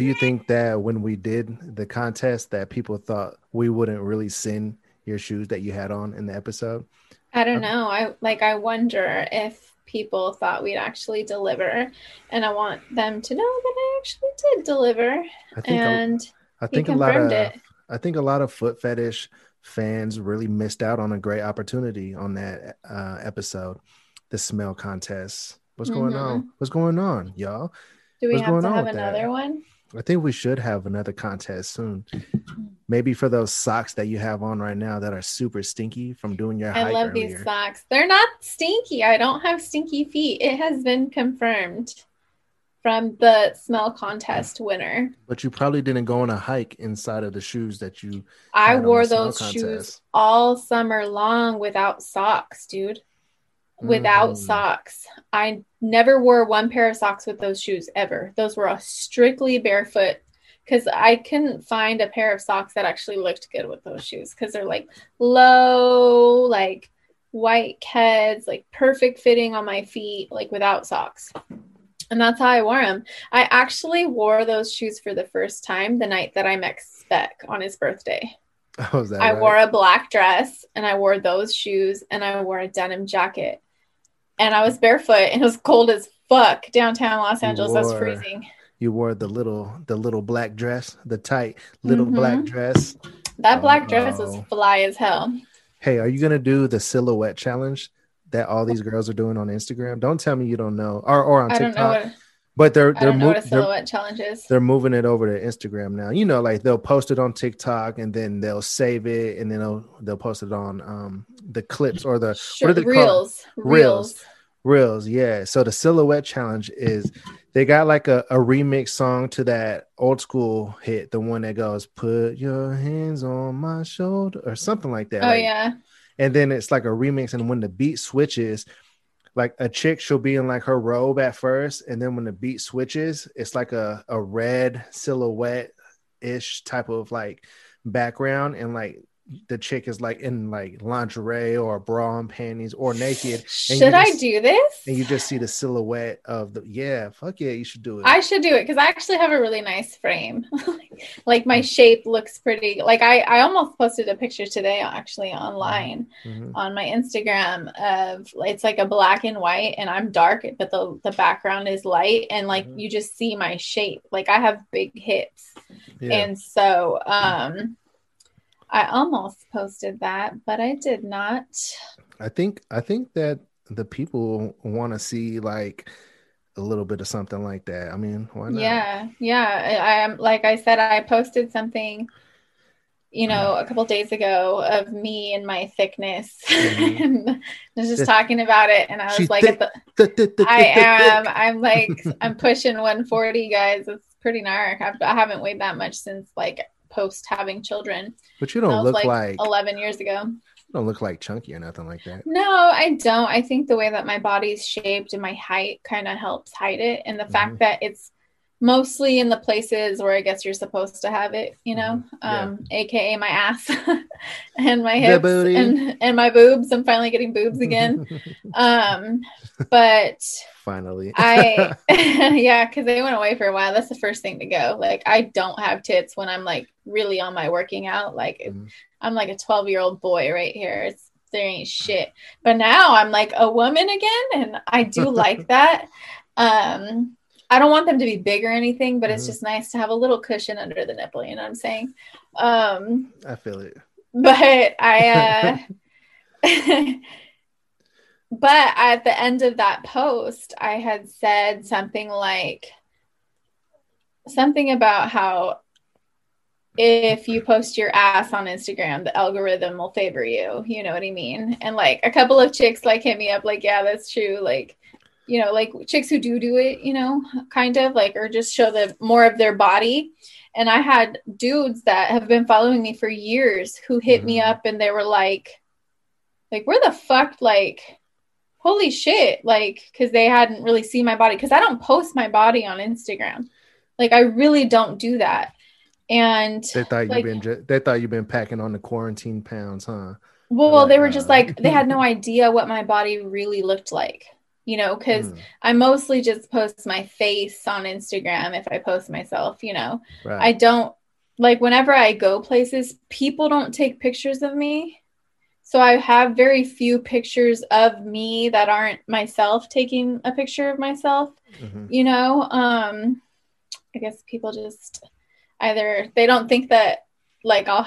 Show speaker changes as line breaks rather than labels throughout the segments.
Do you, think that when we did the contest, that people thought we wouldn't really send your shoes that you had on in the episode?
I don't know. I like. I wonder if people thought we'd actually deliver, and I want them to know that I actually did deliver.
I think.
and
a, I think a lot of.
it.
I think a lot of foot fetish fans really missed out on a great opportunity on that uh, episode, the smell contest. What's going
Mhm.
on? What's going on, y'all?
do we
what's
have to have
with that?
another one?
I think we should have another contest soon. Mm-hmm. Maybe for those socks that you have on right now that are super stinky from doing your hike.
I love
earlier.
these socks. They're not stinky. I don't have stinky feet. It has been confirmed from the smell contest winner.
But you probably didn't go on a hike inside of the shoes that you.
I wore those shoes all summer long without socks, dude. Without
Mhm.
socks. I never wore one pair of socks with those shoes ever. Those were strictly barefoot because I couldn't find a pair of socks that actually looked good with those shoes because they're like low, like white heads, like perfect fitting on my feet, like without socks. And that's how I wore them. I actually wore those shoes for the first time the night that I met Spec on his birthday.
Oh,
I
right?
wore a black dress and I wore those shoes and I wore a denim jacket. And I was barefoot and it was cold as fuck downtown Los Angeles. I was freezing.
You wore the little the little black dress, the tight little
Mhm.
black dress.
That black dress was
Oh.
fly as hell.
Hey, are you gonna do the silhouette challenge that all these girls are doing on Instagram? Don't tell me you don't know, or or on
I
TikTok.
Don't know what
but they're they're,
don't
mo- they're
silhouette challenge is.
they're moving it over to Instagram now. You know, like they'll post it on TikTok and then they'll save it and then they'll they'll post it on um the clips or the
Sure,
what do they
reels,
Reels.
reels.
reels. Yeah. So the silhouette challenge is they got like a, a remix song to that old school hit, the one that goes, Put your hands on my shoulder or something like that.
Oh
Like,
yeah,
and then it's like a remix and when the beat switches like a chick she'll be in like her robe at first and then when the beat switches it's like a, a red silhouette ish type of like background and like the chick is like in like lingerie or bra and panties or naked
should I do this?
and you just see the silhouette of the yeah fuck yeah you should do it
I should do it because I actually have a really nice frame. like my shape looks pretty. Like I, I almost posted a picture today actually online
Mhm.
on my Instagram of it's like a black and white and I'm dark, but the the background is light and like
Mhm.
you just see my shape. Like I have big hips.
yeah
And so um I almost posted that, but I did not.
i think i think that the people want to see like a little bit of something like that i mean why not
Yeah, yeah. I am like I said, I posted something, you know, a couple days ago of me and my thickness.
Mhm.
and I was just
This-
talking about it, and I was like,
thick.
the, I am. I'm like, I'm pushing 140, guys. It's pretty narc. I've, I haven't weighed that much since like post having children.
But you don't look
like,
like,
11 years ago.
you don't look like chunky or nothing like that.
No, I don't. I think the way that my body's shaped and my height kind of helps hide it, and the
Mhm.
fact that it's mostly in the places where I guess you're supposed to have it, you know,
Mhm. Yeah.
um, aka my ass and my hips and and my boobs. I'm finally getting boobs again. um, but
Finally.
I yeah, because they went away for a while. That's the first thing to go. Like I don't have tits when I'm like really on my working out. Like
Mhm.
I'm like a 12 year old boy right here. It's there ain't shit. But now I'm like a woman again, and I do like that. Um, I don't want them to be big or anything, but it's
Mhm.
just nice to have a little cushion under the nipple. You know what I'm saying? Um,
I feel it.
but I, uh, but at the end of that post, I had said something like something about how if you post your ass on Instagram, the algorithm will favor you. You know what I mean? And like a couple of chicks like hit me up, like, yeah, that's true. Like, you know, like chicks who do do it, you know, kind of like, or just show the more of their body. And I had dudes that have been following me for years who hit me
Mhm.
up and they were like, like, where the fuck, like, holy shit, like, because they hadn't really seen my body. Because I don't post my body on Instagram. Like, I really don't do that. And
They thought
Like-
you've been they thought you've been packing on the quarantine pounds, huh?
well,
like,
they were just
uh,
like, they had no idea what my body really looked like. You know, because
Mm,
I mostly just post my face on Instagram if I post myself, you know.
right.
I don't like whenever I go places, people don't take pictures of me. So I have very few pictures of me that aren't myself taking a picture of myself,
Mhm.
you know. Um I guess people just either they don't think that like I'll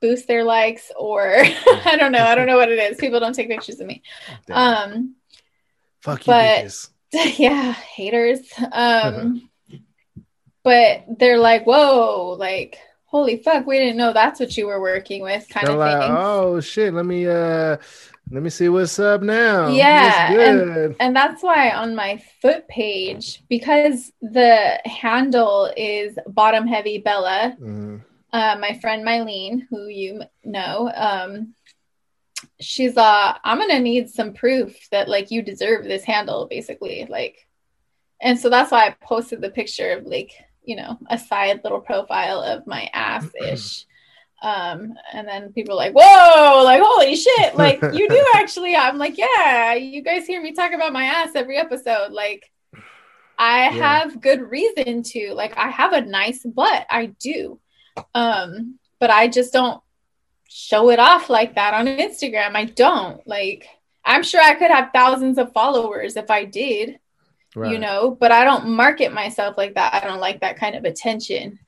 boost their likes or I don't know. I don't know what it is. People don't take pictures of me. Um
Fuck you,
but-
bitches.
yeah, haters. Um, but they're like, whoa, like, holy fuck, we didn't know that's what you were working with, kind
They're
of
like,
thing.
oh shit, let me uh let me see what's up now.
Yeah,
good?
And that's why on my foot page, because the handle is bottom heavy Bella,
Mhm.
uh, my friend Mylene, who you know, um, she's uh, I'm gonna need some proof that like you deserve this handle, basically, like, and so that's why I posted the picture of like you know a side little profile of my ass ish. Um, and then people are like, whoa, like, holy shit, like, you do actually. I'm like, yeah, you guys hear me talk about my ass every episode. Like, I
Yeah.
have good reason to. Like, I have a nice butt. I do um but i just don't show it off like that on instagram. I don't. Like i'm sure i could have thousands of followers if i did
Right.
you know but i don't market myself like that. I don't like that kind of attention.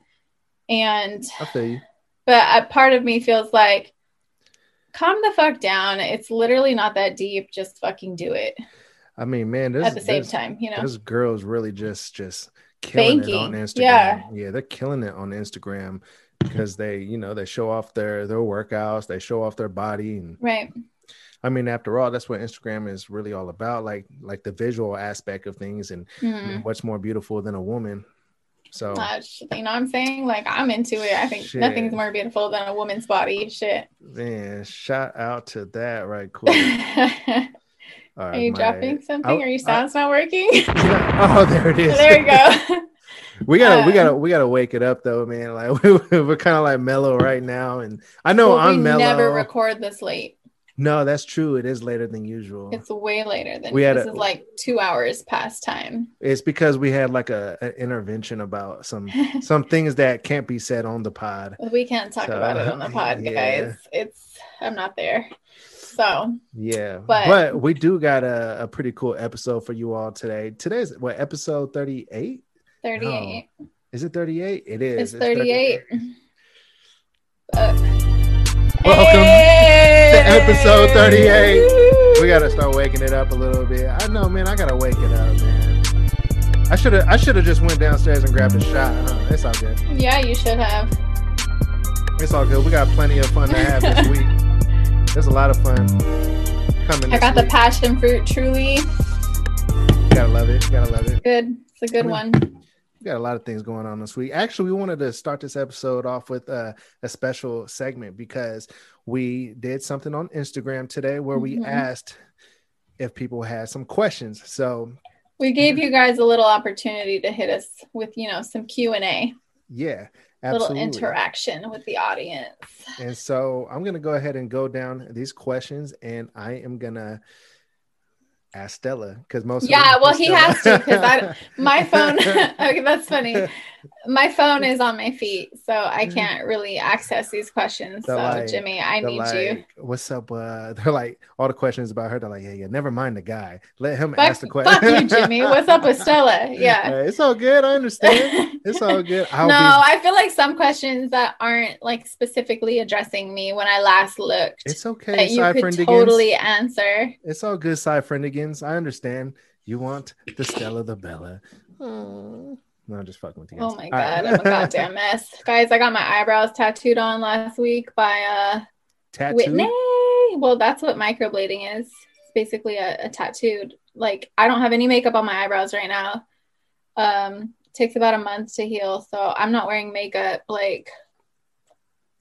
And
you.
but a part of me feels like calm the fuck down. It's literally not that deep. Just fucking do it
I mean, man, there's
at the same
there's,
time you know?
there's girls really just just killing it on Instagram.
yeah.
yeah, they're killing it on Instagram because they, you know, they show off their their workouts, they show off their body, and
right
I mean, after all, that's what Instagram is really all about, like like the visual aspect of things, and I
Mhm.
mean, what's more beautiful than a woman? So
sh- you know what I'm saying? Like I'm into it. I think
Shit.
nothing's more beautiful than a woman's body. Shit.
man, shout out to that, right? Cool.
Are you
my-
dropping something?
I-
Are your
I-
sounds not working?
oh, there it is.
there you go.
We gotta, we
Um,
gotta, we gotta wake it up though, man. Like we're kind of like mellow right now, and I know
Well,
I'm
we
mellow.
never record this late.
no, that's true. It is later than usual. It's,
It's way later than
We had
this
a-
is like two hours past time.
It's because we had like a, an intervention about some some things that can't be said on the pod.
we can't talk
So,
about it on the pod,
yeah.
guys. It's I'm not there. So
Yeah,
But-
but, we do got a, a pretty cool episode for you all today. Today's what episode thirty eight?
38.
Is it thirty eight? It is.
It's 38. Uh,
Welcome
hey!
to episode 38. We gotta start waking it up a little bit. I know, man. I gotta wake it up, man. I should have. I should have just went downstairs and grabbed a shot. Huh? It's all good.
Yeah, you should have.
It's all good. We got plenty of fun to have this week. There's a lot of fun coming.
I got the passion fruit truly
Gotta love it. Gotta love it.
good. It's a good one.
We got a lot of things going on this week. Actually, we wanted to start this episode off with uh, a special segment because we did something on Instagram today where we
Mhm.
asked if people had some questions. So
We gave you guys a little opportunity to hit us with, you know, some Q and A,
yeah,
little interaction with the audience.
And so I'm gonna go ahead and go down these questions, and I am gonna ask Stella because most.
Yeah, well, he
Stella-
has to, 'cause I- My phone. okay, that's funny. My phone is on my feet, so I can't really access these questions.
They're
So,
like-
Jimmy, I need
like,
you.
What's up? Uh, they're like all the questions about her. They're like, yeah, yeah. Never mind the guy. Let him
Fuck,
ask the question.
fuck you, Jimmy. What's up with Stella? Yeah.
Hey, it's all good. I understand. It's all good. I'll
no,
be
I feel like some questions that aren't like specifically addressing me when I last looked
It's okay,
that you could
Friendigans.
totally answer.
It's all good, Cy Friendigans. I understand. You want the Stella the Bella. Oh. No, just fucking with you guys.
Oh my
All
god,
right.
I'm a goddamn mess. Guys, I got my eyebrows tattooed on last week by uh
Tattoo.
Whitney. Well, that's what microblading is. It's basically a, a tattooed. Like I don't have any makeup on my eyebrows right now. Um takes about a month to heal, so I'm not wearing makeup like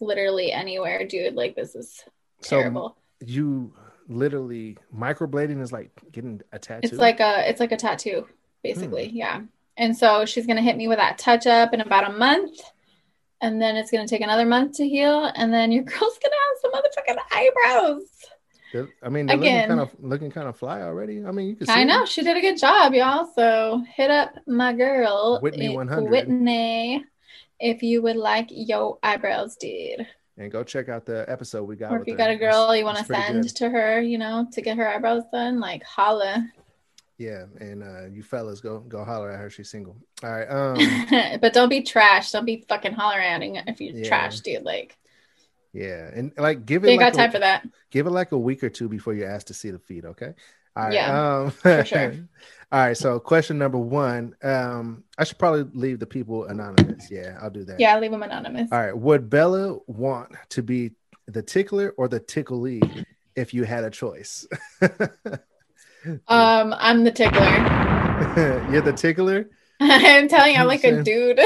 literally anywhere, dude. Like this is
So
terrible.
you literally microblading is like getting a tattoo.
It's like a it's like a tattoo, basically.
Hmm.
Yeah. And so she's gonna hit me with that touch up in about a month. And then it's gonna take another month to heal. And then your girl's gonna have some motherfucking eyebrows.
They're- I mean, they're
Again.
looking kind of looking kind of fly already. I mean, you can see
I know she did a good job, y'all. So hit up my girl
Whitney
eh,
100.
Whitney, if you would like your eyebrows did,
and go check out the episode we got.
or if you
her.
got a
It's-
girl you want to send
good.
to her, you know, to get her eyebrows done, like holla.
Yeah, and uh, you fellas go go holler at her. She's single. All right. Um.
but don't be trash. Don't be fucking hollering at him if you
Yeah.
trash, dude. Like,
yeah, and like give
you
it
ain't
like
got time for that.
give it like a week or two before you ask to see the feed. Okay. All right.
Yeah,
Um,
for sure.
All right. So question number one. Um, I should probably leave the people anonymous. Yeah, I'll do that.
Yeah, I'll leave them anonymous.
All right. Would Bella want to be the tickler or the ticklee if you had a choice?
Um, I'm the tickler.
You're the tickler.
I'm telling you, I'm like a dude.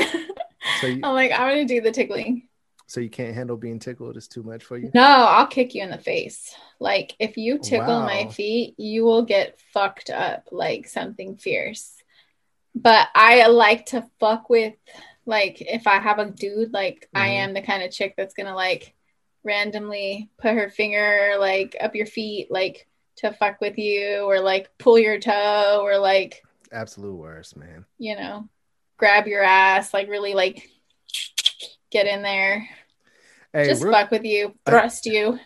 So you,
I'm like, I'm gonna do the tickling.
so you can't handle being tickled. It's too much for you.
No, I'll kick you in the face. Like if you tickle my feet, you will get fucked up like something fierce. But I like to fuck with like if I have a dude, like I
Mhm.
am the kind of chick that's gonna like randomly put her finger like up your feet, like to fuck with you, or like pull your toe, or like
Absolute worst, man.
you know, grab your ass, like really like get in there,
Hey,
just fuck with you, thrust you.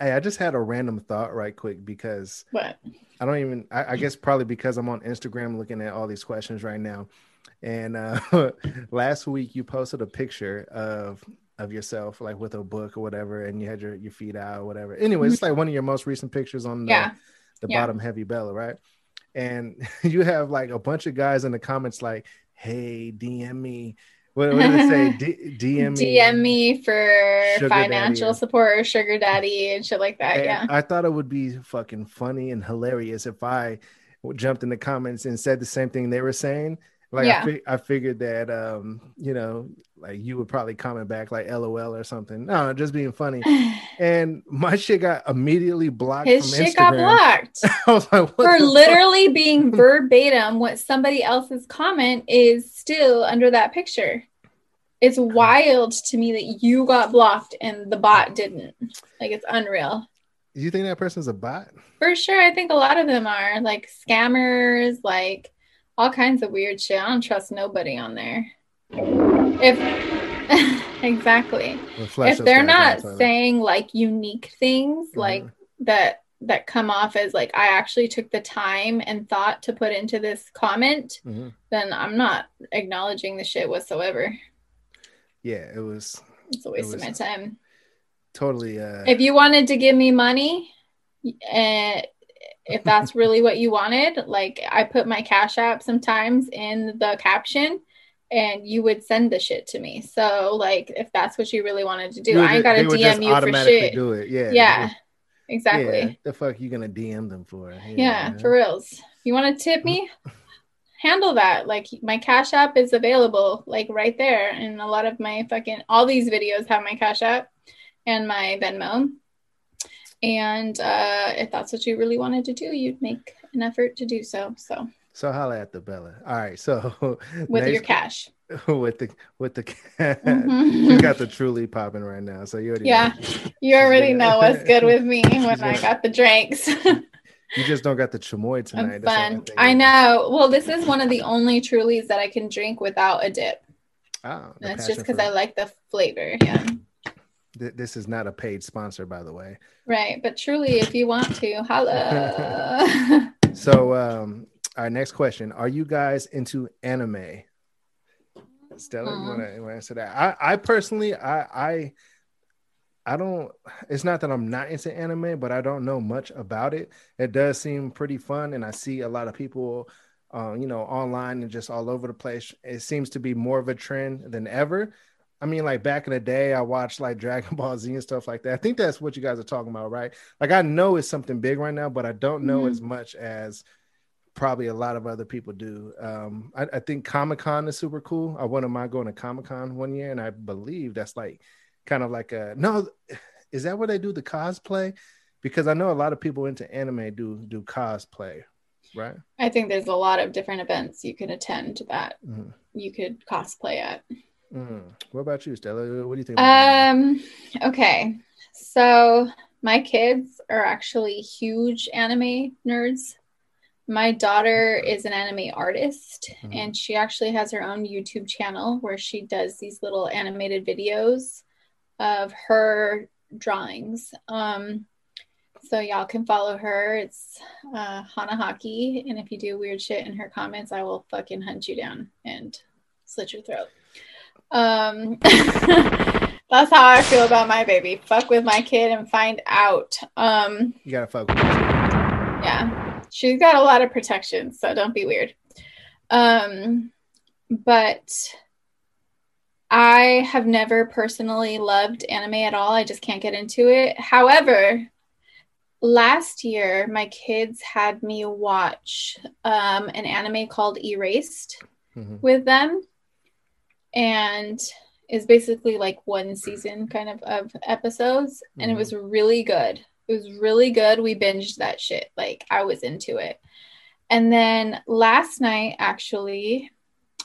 hey, I just had a random thought right quick because
What?
I don't even. I, I guess probably because I'm on Instagram looking at all these questions right now. And uh, last week you posted a picture of of yourself like with a book or whatever, and you had your your feet out or whatever. Anyway, it's mm-hmm. like one of your most recent pictures on the,
Yeah.
the
Yeah.
bottom heavy Bella, right? And you have like a bunch of guys in the comments like, "Hey, DM me." What, what did it say? D- DM me.
DM me for financial
daddy.
support or sugar daddy and shit like that.
And
yeah.
I thought it would be fucking funny and hilarious if I jumped in the comments and said the same thing they were saying. Like I, fi- I figured that um, you know, like you would probably comment back like LOL or something. No, just being funny. And my shit got immediately blocked
His shit got blocked
I was like, what
for
the fuck?
literally being verbatim what somebody else's comment is still under that picture. It's wild to me that you got blocked and the bot didn't. Like it's unreal.
Do you think that person's a bot?
For sure, I think a lot of them are like scammers, like all kinds of weird shit. I don't trust nobody on there. If exactly. If they're not
the
saying like unique things like
Mhm.
that that come off as like I actually took the time and thought to put into this comment,
Mhm.
then I'm not acknowledging the shit whatsoever.
yeah, it was
It's a waste
was-
of my time.
totally. Uh,
If you wanted to give me money, uh, if that's really what you wanted, like I put my cash app sometimes in the caption and you would send the shit to me. So like if that's what you really wanted to do,
would
I ain't gotta DM you for shit.
Do it. Yeah.
Yeah, exactly.
Yeah, the fuck you gonna DM them for?
Yeah, for reals. You want to tip me? Handle that. Like my Cash App is available, like right there. And a lot of my fucking all these videos have my Cash App and my Venmo. And uh, if that's what you really wanted to do, you'd make an effort to do so. So
So holla at the Bella. All right. So
with your cash.
with the with the
Mhm.
you got the truly popping right now. So you already
Yeah.
know.
You already know what's good with me when I got the drinks.
You just don't got the chamoy tonight.
Fun. I know. Well, this is one of the only Trulies that I can drink without a dip.
Oh,
That's just because. I like the flavor. Yeah.
Th- This is not a paid sponsor, by the way.
Right. But truly, if you want to, holla.
So, um, our next question: Are you guys into anime? Stella, you want to answer that? I, I personally, I, I, I don't. It's not that I'm not into anime, but I don't know much about it. It does seem pretty fun, and I see a lot of people, uh, you know, online and just all over the place. It seems to be more of a trend than ever. I mean, like back in the day, I watched like Dragon Ball Z and stuff like that. I think that's what you guys are talking about, right? Like, I know it's something big right now, but I don't know
Mhm.
as much as probably a lot of other people do. Um, I, I think Comic Con is super cool. I wouldn't mind going to Comic Con one year, and I believe that's like kind of like a no. Is that where they do the cosplay? Because I know a lot of people into anime do do cosplay, right?
I think there's a lot of different events you can attend that
Mhm.
you could cosplay at.
Mm. What about you, Stella? What do you think? about?
Um, okay. So my kids are actually huge anime nerds. My daughter is an anime artist
Mhm.
and she actually has her own YouTube channel where she does these little animated videos of her drawings. Um, so y'all can follow her. It's uh, Hanahaki, and if you do weird shit in her comments, I will fucking hunt you down and slit your throat. Um, that's how I feel about my baby. Fuck with my kid and find out. Um,
You gotta fuck
yeah, she's got a lot of protection, so don't be weird. Um, but I have never personally loved anime at all. I just can't get into it. However, last year my kids had me watch um, an anime called Erased
Mhm.
with them, and is basically like one season kind of of episodes, and it
Mhm.
was really good. It was really good. We binged that shit. Like I was into it. And then last night, actually,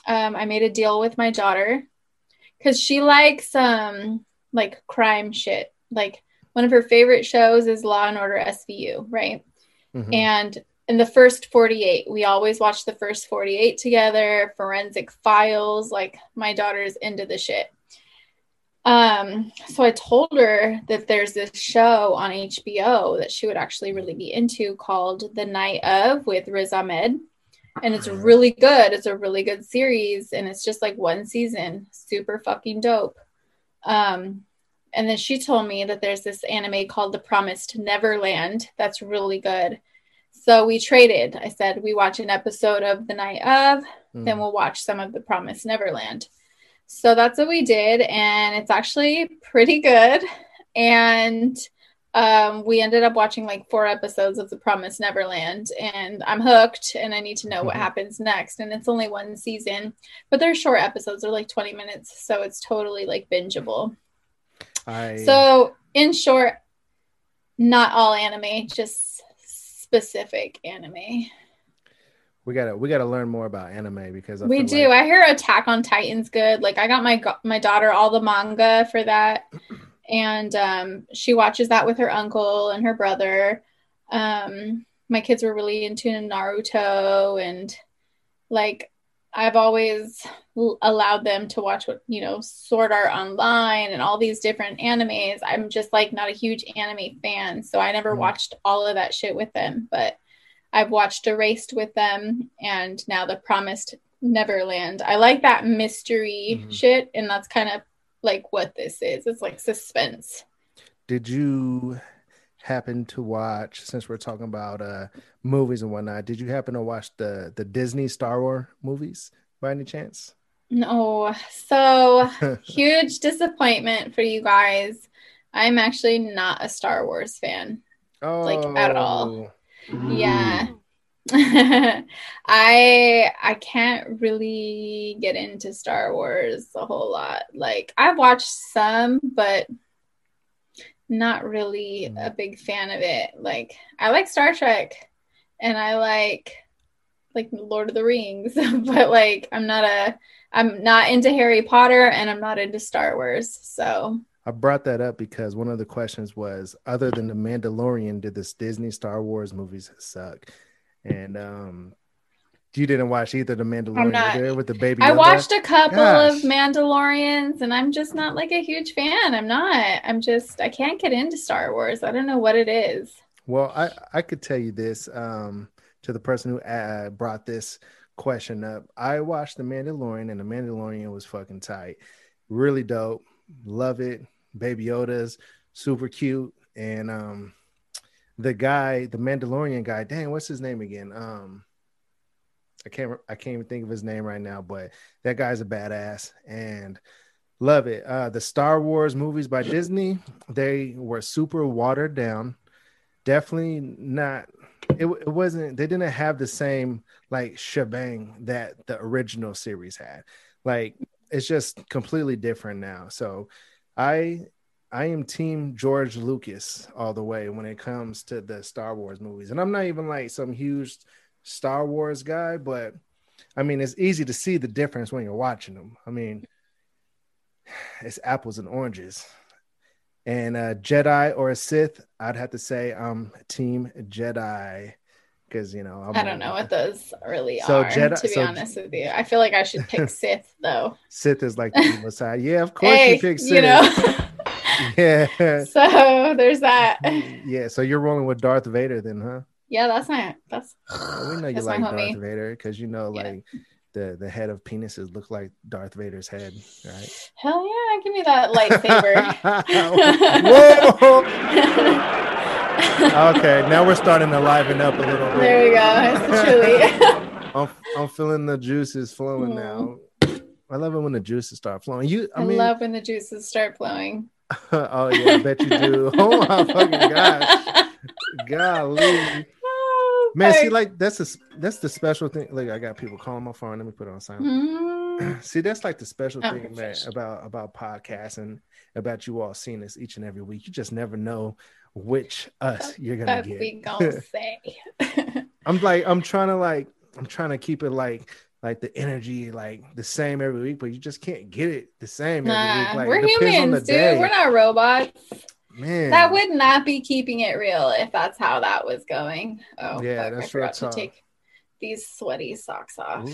um, I made a deal with my daughter because she likes um like crime shit. Like one of her favorite shows is Law and Order SVU, right?
Mhm.
And in the first 48, we always watch the first 48 together, forensic files. Like my daughter's into the shit. Um, so I told her that there's this show on HBO that she would actually really be into called The Night of with Riz Ahmed. And it's really good. It's a really good series, and it's just like one season. Super fucking dope. Um, and then she told me that there's this anime called The Promised Neverland that's really good. So we traded. I said we watch an episode of The Night of,
Mhm.
then we'll watch some of The Promised Neverland. So that's what we did, and it's actually pretty good. And um, we ended up watching like four episodes of The Promised Neverland, and I'm hooked, and I need to know what
Mhm.
happens next. And it's only one season, but they're short episodes; they're like 20 minutes, so it's totally like bingeable.
I
So, in short, not all anime, just specific anime.
we gotta we gotta learn more about anime because I
we do.
like-
I hear Attack on Titan's good. Like I got my my daughter all the manga for that, and um, she watches that with her uncle and her brother. Um, my kids were really into Naruto, and like I've always allowed them to watch what you know Sword Art Online and all these different animes. I'm just like not a huge anime fan, so I never
Mm.
watched all of that shit with them, but. I've watched Erased with them and now The Promised Neverland. I like that mystery
Mhm.
shit, and that's kind of like what this is. It's like suspense.
Did you happen to watch since we're talking about uh movies and whatnot? Did you happen to watch the the Disney Star Wars movies by any chance?
No, so huge disappointment for you guys. I'm actually not a Star Wars fan.
Oh,
Like, at all. Yeah. I I can't really get into Star Wars a whole lot. Like I've watched some, but not really a big fan of it. Like I like Star Trek and I like like Lord of the Rings, but like I'm not a I'm not into Harry Potter and I'm not into Star Wars. So
I brought that up because one of the questions was, other than the Mandalorian, did this Disney Star Wars movies suck? And um, you didn't watch either the Mandalorian
not-
there with the baby.
I
Yoda?
watched a couple
Gosh.
of Mandalorians and I'm just not like a huge fan. I'm not. I'm just I can't get into Star Wars. I don't know what it is.
Well, I I could tell you this um, to the person who uh, brought this question up. I watched the Mandalorian, and the Mandalorian was fucking tight, really dope. Love it. Baby Yoda's super cute, and um, the guy, the Mandalorian guy, dang, what's his name again? Um, I can't I can't even think of his name right now, but that guy's a badass and love it. Uh, the Star Wars movies by Disney, they were super watered down. Definitely not. It, it wasn't. They didn't have the same like shebang that the original series had. Like it's just completely different now. So I I am team George Lucas all the way when it comes to the Star Wars movies. And I'm not even like some huge Star Wars guy, but I mean it's easy to see the difference when you're watching them. I mean, it's apples and oranges. And uh, Jedi or a Sith, I'd have to say I'm Team Jedi because you know I'm
I don't know what those really
So
are.
Jedi-
to be
so-
honest with you, I feel like I should pick Sith though.
Sith is like the evil side. Yeah, of course
hey,
you pick Sith.
you know.
Yeah,
so there's that.
yeah. So you're rolling with Darth Vader then, huh?
Yeah, that's my that's.
We know you like Darth
homie.
Vader because you know
Yeah.
like the the head of penises look like Darth Vader's head, right?
Hell yeah, give me that lightsaber.
Whoa! okay, now we're starting to liven up a little bit.
there we go. It's the chili.
I'm I'm feeling the juices flowing mm. now. I love it when the juices start flowing. You, I,
I,
mean,
love when the juices start flowing.
oh yeah, I bet you do. Oh my fucking gosh, golly, man. See, like that's the that's the special thing. Like I got people calling my phone. Let me put it on silent.
Mm.
See, that's like the special
Oh,
thing man, about about podcasts and about you all seeing this each and every week. You just never know which us you're gonna
What
get.
we gonna say?
I'm like, I'm trying to like, I'm trying to keep it like, like the energy like the same every week, but you just can't get it the same every
Nah,
week. Like,
we're
it depends on
humans, dude.
day.
We're not robots.
Man,
That would not be keeping it real if that's how that was going. Oh,
Yeah,
fuck, I
that's real
forgot to take these sweaty socks off.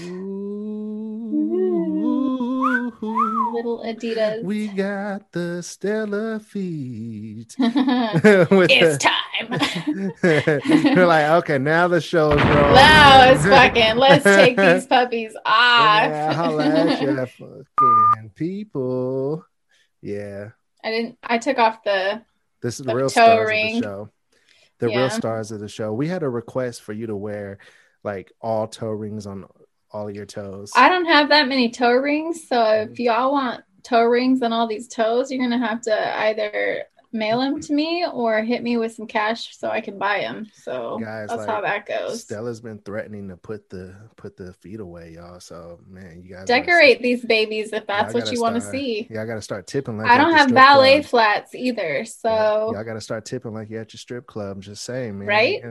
Ooh,
Little Adidas.
we got the Stella feet.
it's time.
You're like, okay, now the show is rolling.
now it's fucking. Let's take these puppies off.
Yeah, holla at ya, fucking people. Yeah,
I didn't. I took off the.
This is
The
real stars
ring.
of the show. The
Yeah.
real stars of the show. We had a request for you to wear like all toe rings on all of your toes.
I don't have that many toe rings, so if mm. y'all want toe rings on all these toes, you're gonna have to either mail them to me or hit me with some cash so I can buy them. So
Guys,
that's
like,
how that goes.
Stella's been threatening to put the put the feet away, y'all. So man, you guys gotta
Decorate these babies if that's what you want to see.
Y'all got to start tipping like
I don't have ballet
club.
flats either, so
y'all got to start tipping like you're at your strip club. Just saying, man.
right?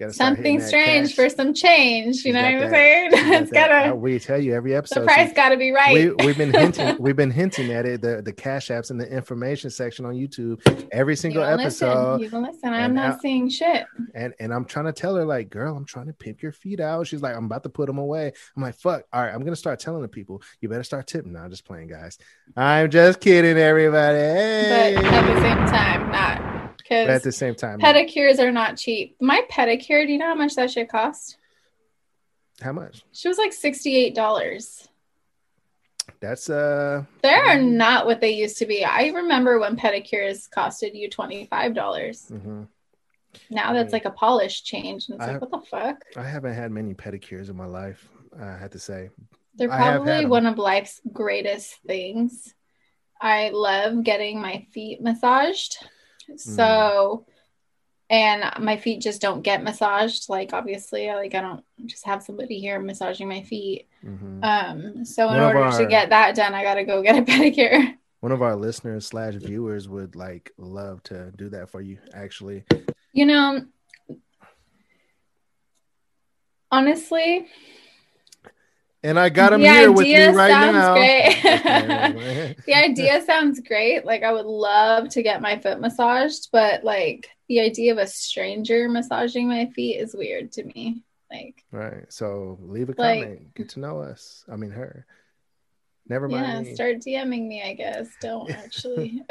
You
Something strange
cash.
for some change. You
She's
know what I'm saying? it's
got
gotta
we tell you every episode.
the price
she-
gotta be right.
we, we've been hinting we've been hinting at it the the cash apps in the information section on youtube every single
don't
episode
listen. You don't listen. I'm not
now-
seeing shit.
and and i'm trying to tell her like girl i'm trying to pimp your feet out she's like i'm about to put them away i'm like fuck all right i'm gonna start telling the people you better start tipping now just playing guys i'm just kidding everybody hey.
But at the same time, not
But at the same time
pedicures are not cheap. My pedicure, do you know how much that shit cost?
how much
She was like $68.
that's uh
They are not what they used to be. I remember when pedicures costed you $25.
mhm.
Now that's like a polish change. And it's
I-
like, what the fuck?
i haven't had many pedicures in my life i had to say
They're
have
probably one of life's greatest things. I love getting my feet massaged.
Mm.
So, and my feet just don't get massaged. Like, obviously, like I don't just have somebody here massaging my feet.
Mhm.
Um, so in
One
order to get that done, I got to go get a pedicure.
one of our listeners slash viewers would like love to do that for you actually
You know, honestly,
and i got him
The
here with me right
sounds
now
great. the idea sounds great. Like I would love to get my foot massaged, but like the idea of a stranger massaging my feet is weird to me. Like,
right so leave a
Like-
comment get to know us i mean her never
yeah,
mind me.
start DMing me, I guess. Don't actually.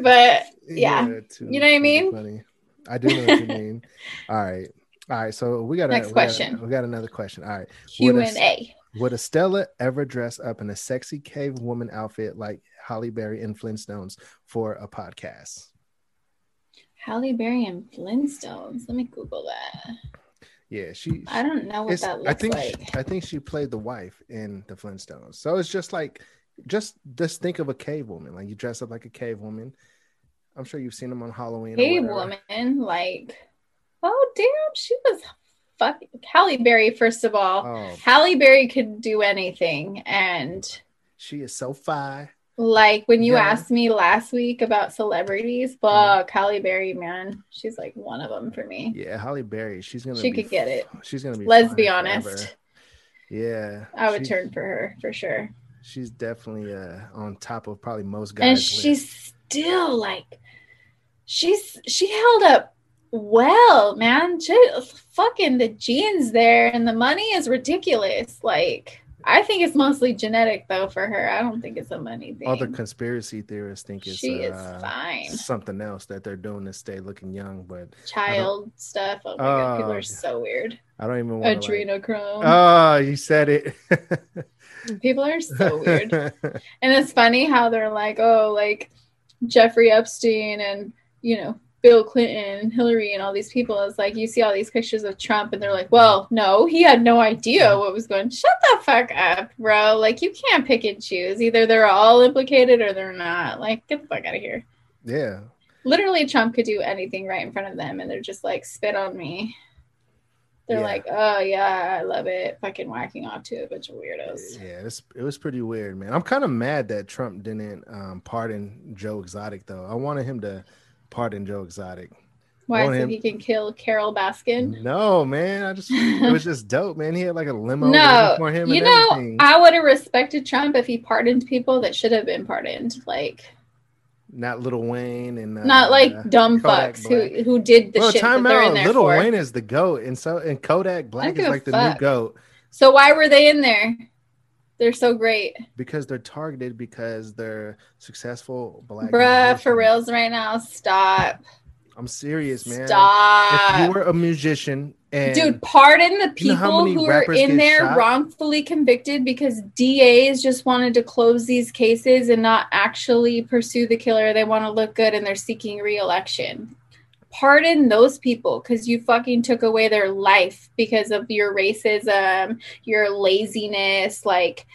but yeah.
too-
You know what I mean?
funny. i do know what you mean all right all right so we got a,
Next
we got-
question.
we got another question all right
Q and A.
Would Estella ever dress up in a sexy cave woman outfit like Holly Berry and Flintstones for a podcast?
Holly Berry and Flintstones. Let me Google that.
Yeah, she.
I don't know what that looks
I think
like.
I think she played the wife in the Flintstones. So it's just like, just just think of a cave woman. Like you dress up like a cave woman. I'm sure you've seen them on Halloween. whatever.
woman. Like, oh, damn. She was fucking Halle Berry, first of all.
Oh,
Halle Berry could do anything. And
she is so fine.
like when you
Yeah.
asked me last week about celebrities, fuck Halle Berry, man. She's like one of them for me.
Yeah, Holly Berry. She's gonna.
She
be
could get it.
She's gonna be.
Let's be
forever.
honest.
Yeah,
I would turn for her for sure.
she's definitely uh on top of probably most guys.
and she's still like she's she held up well man she, fucking the genes there and the money is ridiculous. Like i think it's mostly genetic though for her. I don't think it's a money thing
all the conspiracy theorists think it's
she
uh,
is fine.
something else that they're doing to stay looking young, but
child stuff. Oh my god people
Oh,
are so weird.
I don't even want to. Like,
adrenochrome.
Oh, you said it.
people are so weird. And it's funny how they're like, oh, like Jeffrey Epstein and, you know, Bill Clinton and Hillary and all these people. is like you see all these pictures of Trump and they're like, well, no, he had no idea what was going Shut the fuck up, bro. Like, you can't pick and choose. Either they're all implicated or they're not. Like, get the fuck out of here.
yeah,
Literally, Trump could do anything right in front of them and they're just like, spit on me. They're
Yeah.
like, oh, yeah, I love it. Fucking whacking off to a bunch of weirdos.
yeah. It was pretty weird, man. I'm kind of mad that Trump didn't um, pardon Joe Exotic, though. I wanted him to pardon Joe Exotic.
Why? So he can kill Carole Baskin?
No, man. I just it was just dope, man. He had like a limo
No,
for him
you know,
everything.
I would have respected Trump if he pardoned people that should have been pardoned, like
Not Lil Wayne and uh,
not like dumb
Kodak
fucks
Black.
who who did the
well,
shit
time
they're in
out. Little
for.
Wayne is the goat, and so and Kodak Black is like the new goat
So why were they in there? They're so great,
because they're targeted because they're successful black.
bruh. For reals, right now, stop,
I'm serious, man.
stop.
If you were a musician and
Dude, pardon the
You know
people who are in there
shot?
wrongfully convicted because DAs just wanted to close these cases and not actually pursue the killer. They want to look good and they're seeking re-election. Pardon those people because you fucking took away their life because of your racism, your laziness, like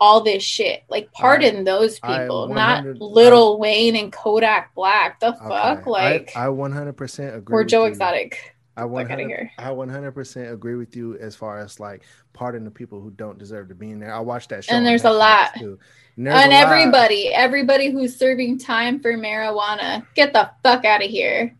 all this shit. Like pardon those people, not Lil Wayne and Kodak Black. The
Okay.
fuck, like
I, I 100% agree.
or
with
Joe
you.
Exotic.
I 100,
here.
I 100% agree with you as far as like pardon the people who don't deserve to be in there. I watched that show.
And there's a lot.
too. And, there's
and
a lot.
everybody, everybody who's serving time for marijuana, get the fuck out of here.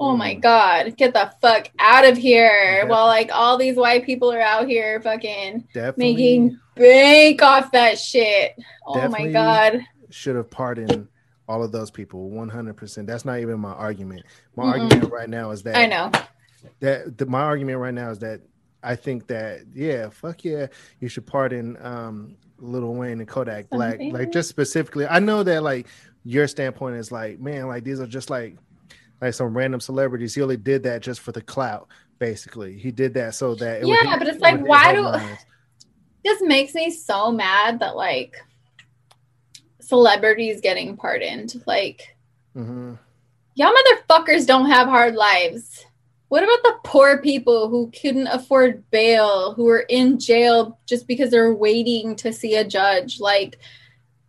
Oh my
Mm.
god, get the fuck out of here.
Yeah.
While like all these white people are out here fucking
Definitely
making bank off that shit. Oh my god.
should have pardoned all of those people 100%. That's not even my argument. My
Mm-mm.
argument right now is that
I know.
that the, my argument right now is that I think that yeah, fuck yeah, you should pardon um Lil Wayne and Kodak Black. Like just specifically, I know that like your standpoint is like, man, like these are just like like some random celebrities. He only did that just for the clout, basically. He did that so that it
Yeah, but it's
it
like, why do- This makes me so mad that like celebrities getting pardoned. Like
Mhm.
Y'all motherfuckers don't have hard lives. What about the poor people who couldn't afford bail, who are in jail just because they're waiting to see a judge? Like,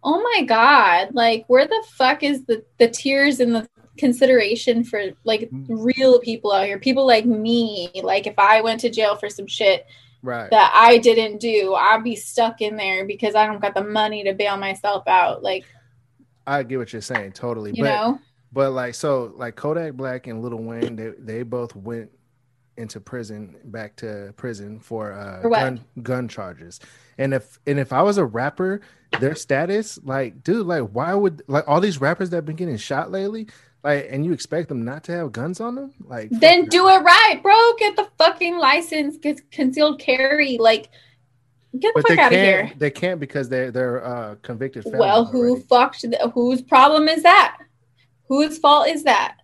oh my god, like where the fuck is the the tears and the consideration for like real people out here? People like me. Like if I went to jail for some shit
Right.
that I didn't do, I'd be stuck in there because I don't got the money to bail myself out. Like,
I get what you're saying, totally.
you
but
know?
But like so, like Kodak Black and Lil Wayne, they they both went into prison, back to prison for uh
For
gun gun charges. And if and if I was a rapper, their status, like, dude, like, why would like all these rappers that have been getting shot lately, like, and you expect them not to have guns on them? Like,
Then do it right, bro. Get the fucking license. Get concealed carry. Like, get the
But
fuck out of here.
They can't because they're they're uh, convicted.
Well, who
already.
fucked? The, whose problem is that? Whose fault is that?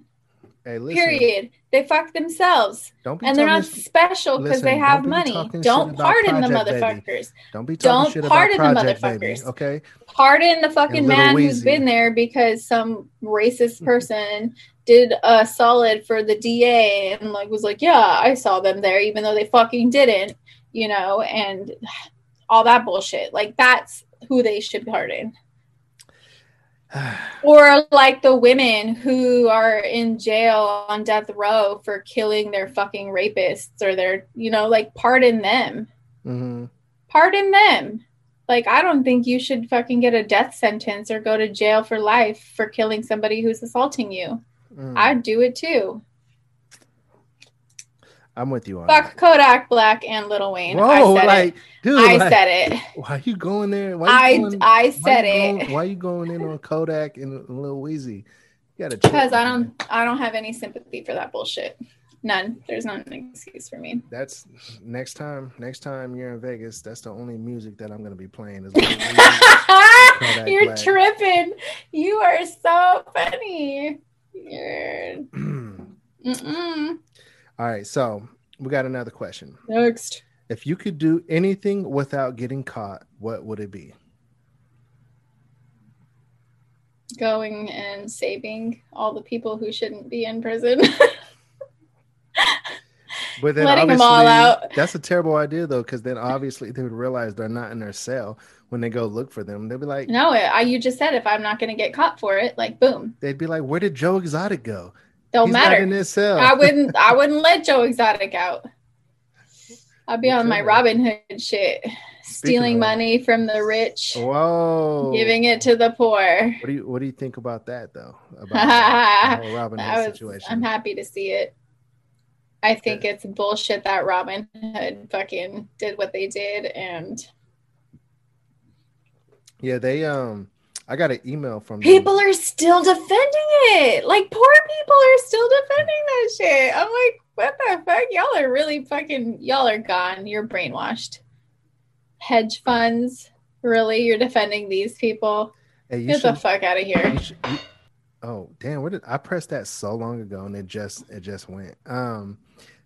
Hey, listen,
Period. They fuck themselves,
Don't be
and they're not
talking,
special because they have
don't be
money. Don't pardon the
Project Baby.
motherfuckers.
don't be talking
don't
shit
pardon
about
the
Project Baby,
motherfuckers.
okay?
Pardon the fucking man who's been there because some racist person did a solid for the DA and like was like, yeah, I saw them there, even though they fucking didn't, you know, and all that bullshit. Like that's who they should pardon. Or like the women who are in jail on death row for killing their fucking rapists or their, you know, like pardon them.
hmm
Pardon them. Like I don't think you should fucking get a death sentence or go to jail for life for killing somebody who's assaulting you.
Mm.
I'd do it too.
I'm with you on
Fuck
that.
Kodak Black and Lil Wayne.
Whoa,
I said
like,
it.
dude,
I
like,
said it.
Why are you going there? Why
I
going,
I said
you
it
Going, why you going in on Kodak and Lil Weezy? You gotta
because I don't I don't have any sympathy for that bullshit. None. There's not an excuse for me.
That's next time. Next time you're in Vegas, that's the only music that I'm gonna be playing. Is
You're
Black.
tripping. You are so funny. You're mm-mm.
All right, so we got another question.
next.
If you could do anything without getting caught, what would it be?
Going and saving all the people who shouldn't be in prison.
But then
Letting them all out.
That's a terrible idea though, because then obviously they would realize they're not in their cell when they go look for them. They'd be like,
no, I, you just said if I'm not going to get caught for it, like boom,
they'd be like, where did Joe Exotic go?
Don't
He's
matter.
in his cell.
I wouldn't. I wouldn't let Joe Exotic out. I'd be on my. Robin Hood shit, stealing money from the rich,
Whoa!
giving it to the poor.
What do you What do you think about that though? About that, the Robinhood
was,
situation.
I'm happy to see it. I think it's bullshit that Robin Hood fucking did what they did, and
yeah, they um, I got an email from them.
people are still defending it. Like poor people are still defending that shit. I'm like, what the fuck? Y'all are really fucking. Y'all are gone. You're brainwashed. Hedge funds. Really, you're defending these people?
Hey,
Get the fuck out of here.
you should- you- oh damn! What did I pressed that so long ago and it just it just went. Um,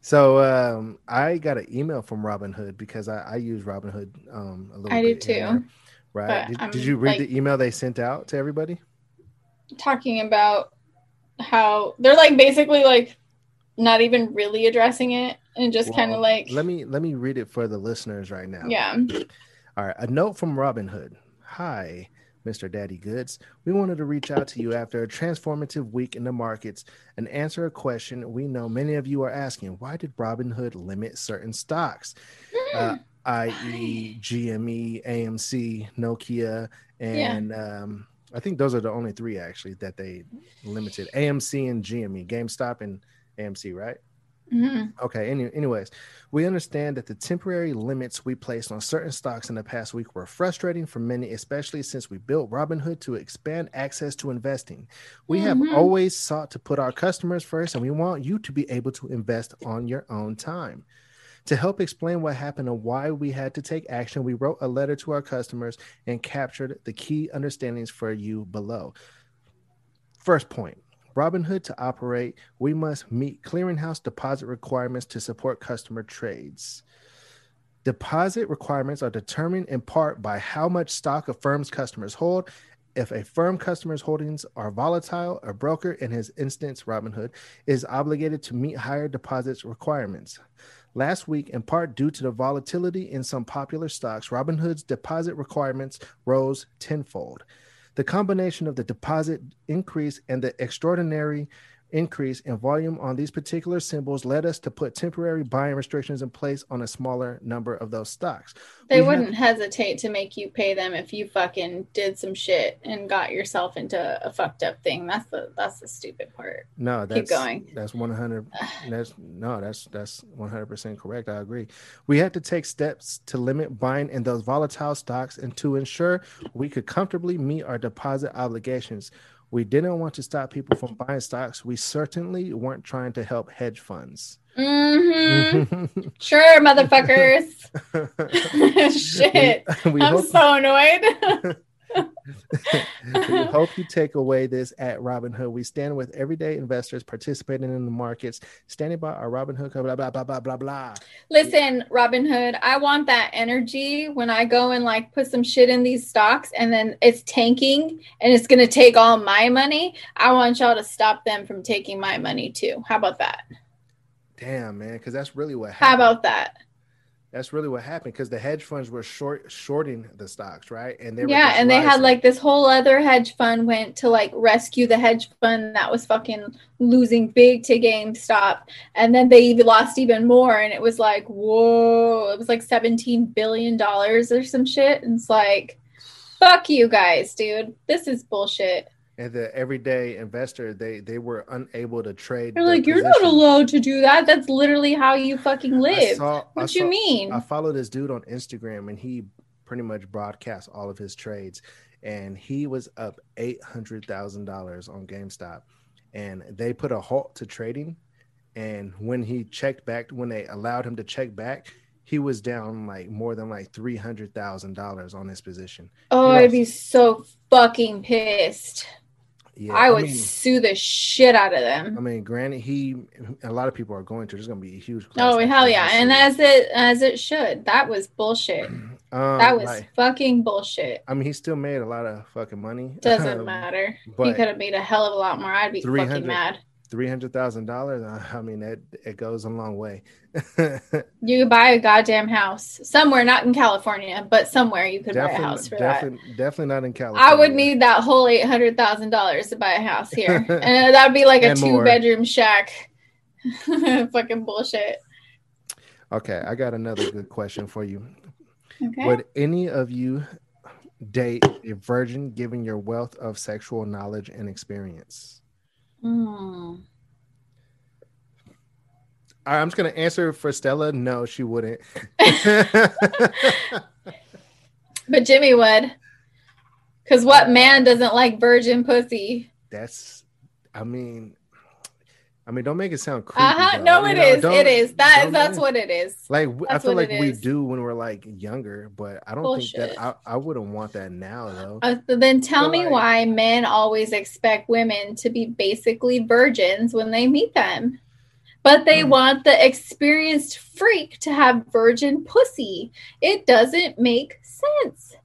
so um, I got an email from Robinhood because I, I use Robinhood um a little.
I do too.
Right? Did, did you read
like-
the email they sent out to everybody?
talking about how they're like basically like not even really addressing it and just kind of like
let me let me read it for the listeners right now.
yeah
All right, a note from Robinhood. Hi, Mr. Daddy Goods. We wanted to reach out to you after a transformative week in the markets and answer a question we know many of you are asking. Why did Robinhood limit certain stocks, uh, i.e., GME, AMC, Nokia, and um, I think those are the only three actually that they limited AMC and GME, GameStop and AMC, right?
Mhm.
Okay. Any, anyways, we understand that the temporary limits we placed on certain stocks in the past week were frustrating for many, especially since we built Robinhood to expand access to investing. We
Mhm.
have always sought to put our customers first, and we want you to be able to invest on your own time. To help explain what happened and why we had to take action, we wrote a letter to our customers and captured the key understandings for you below. First point Robinhood to operate, we must meet clearinghouse deposit requirements to support customer trades. Deposit requirements are determined in part by how much stock a firm's customers hold. If a firm customer's holdings are volatile, a broker, in his instance, Robinhood, is obligated to meet higher deposits requirements. Last week, in part due to the volatility in some popular stocks, Robinhood's deposit requirements rose tenfold. The combination of the deposit increase and the extraordinary increase in volume on these particular symbols led us to put temporary buying restrictions in place on a smaller number of those stocks.
they
We
wouldn't hesitate to make you pay them if you fucking did some shit and got yourself into a fucked up thing that's the that's the stupid part
No, that's
going.
That's one hundred. That's no, that's that's one hundred percent correct. I agree. We had to take steps to limit buying in those volatile stocks and to ensure we could comfortably meet our deposit obligations. We didn't want to stop people from buying stocks. We certainly weren't trying to help hedge funds.
hmm sure motherfuckers shit
We, we
i'm so annoyed
we hope you take away this at Robinhood. We stand with everyday investors participating in the markets, standing by our Robinhood, blah, blah, blah, blah, blah, blah.
Listen, Robinhood, I want that energy when I go and like put some shit in these stocks and then it's tanking and it's going to take all my money. I want y'all to stop them from taking my money too. How about that?
Damn, man, because that's really what happened.
How about that?
That's really what happened because the hedge funds were short shorting the stocks, right? And they were
Yeah, and they had like this whole other hedge fund went to like rescue the hedge fund that was fucking losing big to GameStop. And then they lost even more. And it was like, whoa, it was like $17 billion or some shit. And it's like, fuck you guys, dude. This is bullshit.
And the everyday investor they they were unable to trade.
They're like, you're not allowed to do that. That's literally how you fucking live.
saw-
what you
saw-
mean?
I follow this dude on Instagram and he pretty much broadcasts all of his trades. And he was up eight hundred thousand dollars on GameStop. And they put a halt to trading. And when he checked back, when they allowed him to check back, he was down like more than like three hundred thousand dollars on his position.
oh,
you know-
I'd be so fucking pissed.
Yeah,
I would
mean,
sue the shit out of them.
I mean, granted, he a lot of people are going to. There's going to be a huge. class
Oh hell yeah! And as it as it should. That was bullshit.
um,
That was
like,
fucking bullshit.
I mean, he still made a lot of fucking money.
Doesn't matter. he could have made a hell of a lot more. I'd be fucking mad.
Three hundred thousand dollars. I mean, that it goes a long way.
You could buy a goddamn house somewhere, not in California, but somewhere you could buy a house for that.
definitely, definitely not in California.
I would need that whole eight hundred thousand dollars to buy a house here, and uh, that'd be like a
And more.
two bedroom shack. fucking bullshit.
Okay, I got another good question for you.
Okay.
Would any of you date a virgin, given your wealth of sexual knowledge and experience?
Mm.
I'm just gonna answer for Stella. No, she wouldn't.
But Jimmy would, because what man doesn't like virgin pussy?
That's, I mean, I mean, don't make it sound creepy.
Uh huh.
though,
No, it
know?
is. It is. That that's
make-
what it is.
Like w- I
That's
feel like we do when we're like younger, but I don't think that I, I wouldn't want that now though.
Uh, so then tell
So,
me
like-
why men always expect women to be basically virgins when they meet them. But they
Mm.
want the experienced freak to have virgin pussy. It doesn't make sense.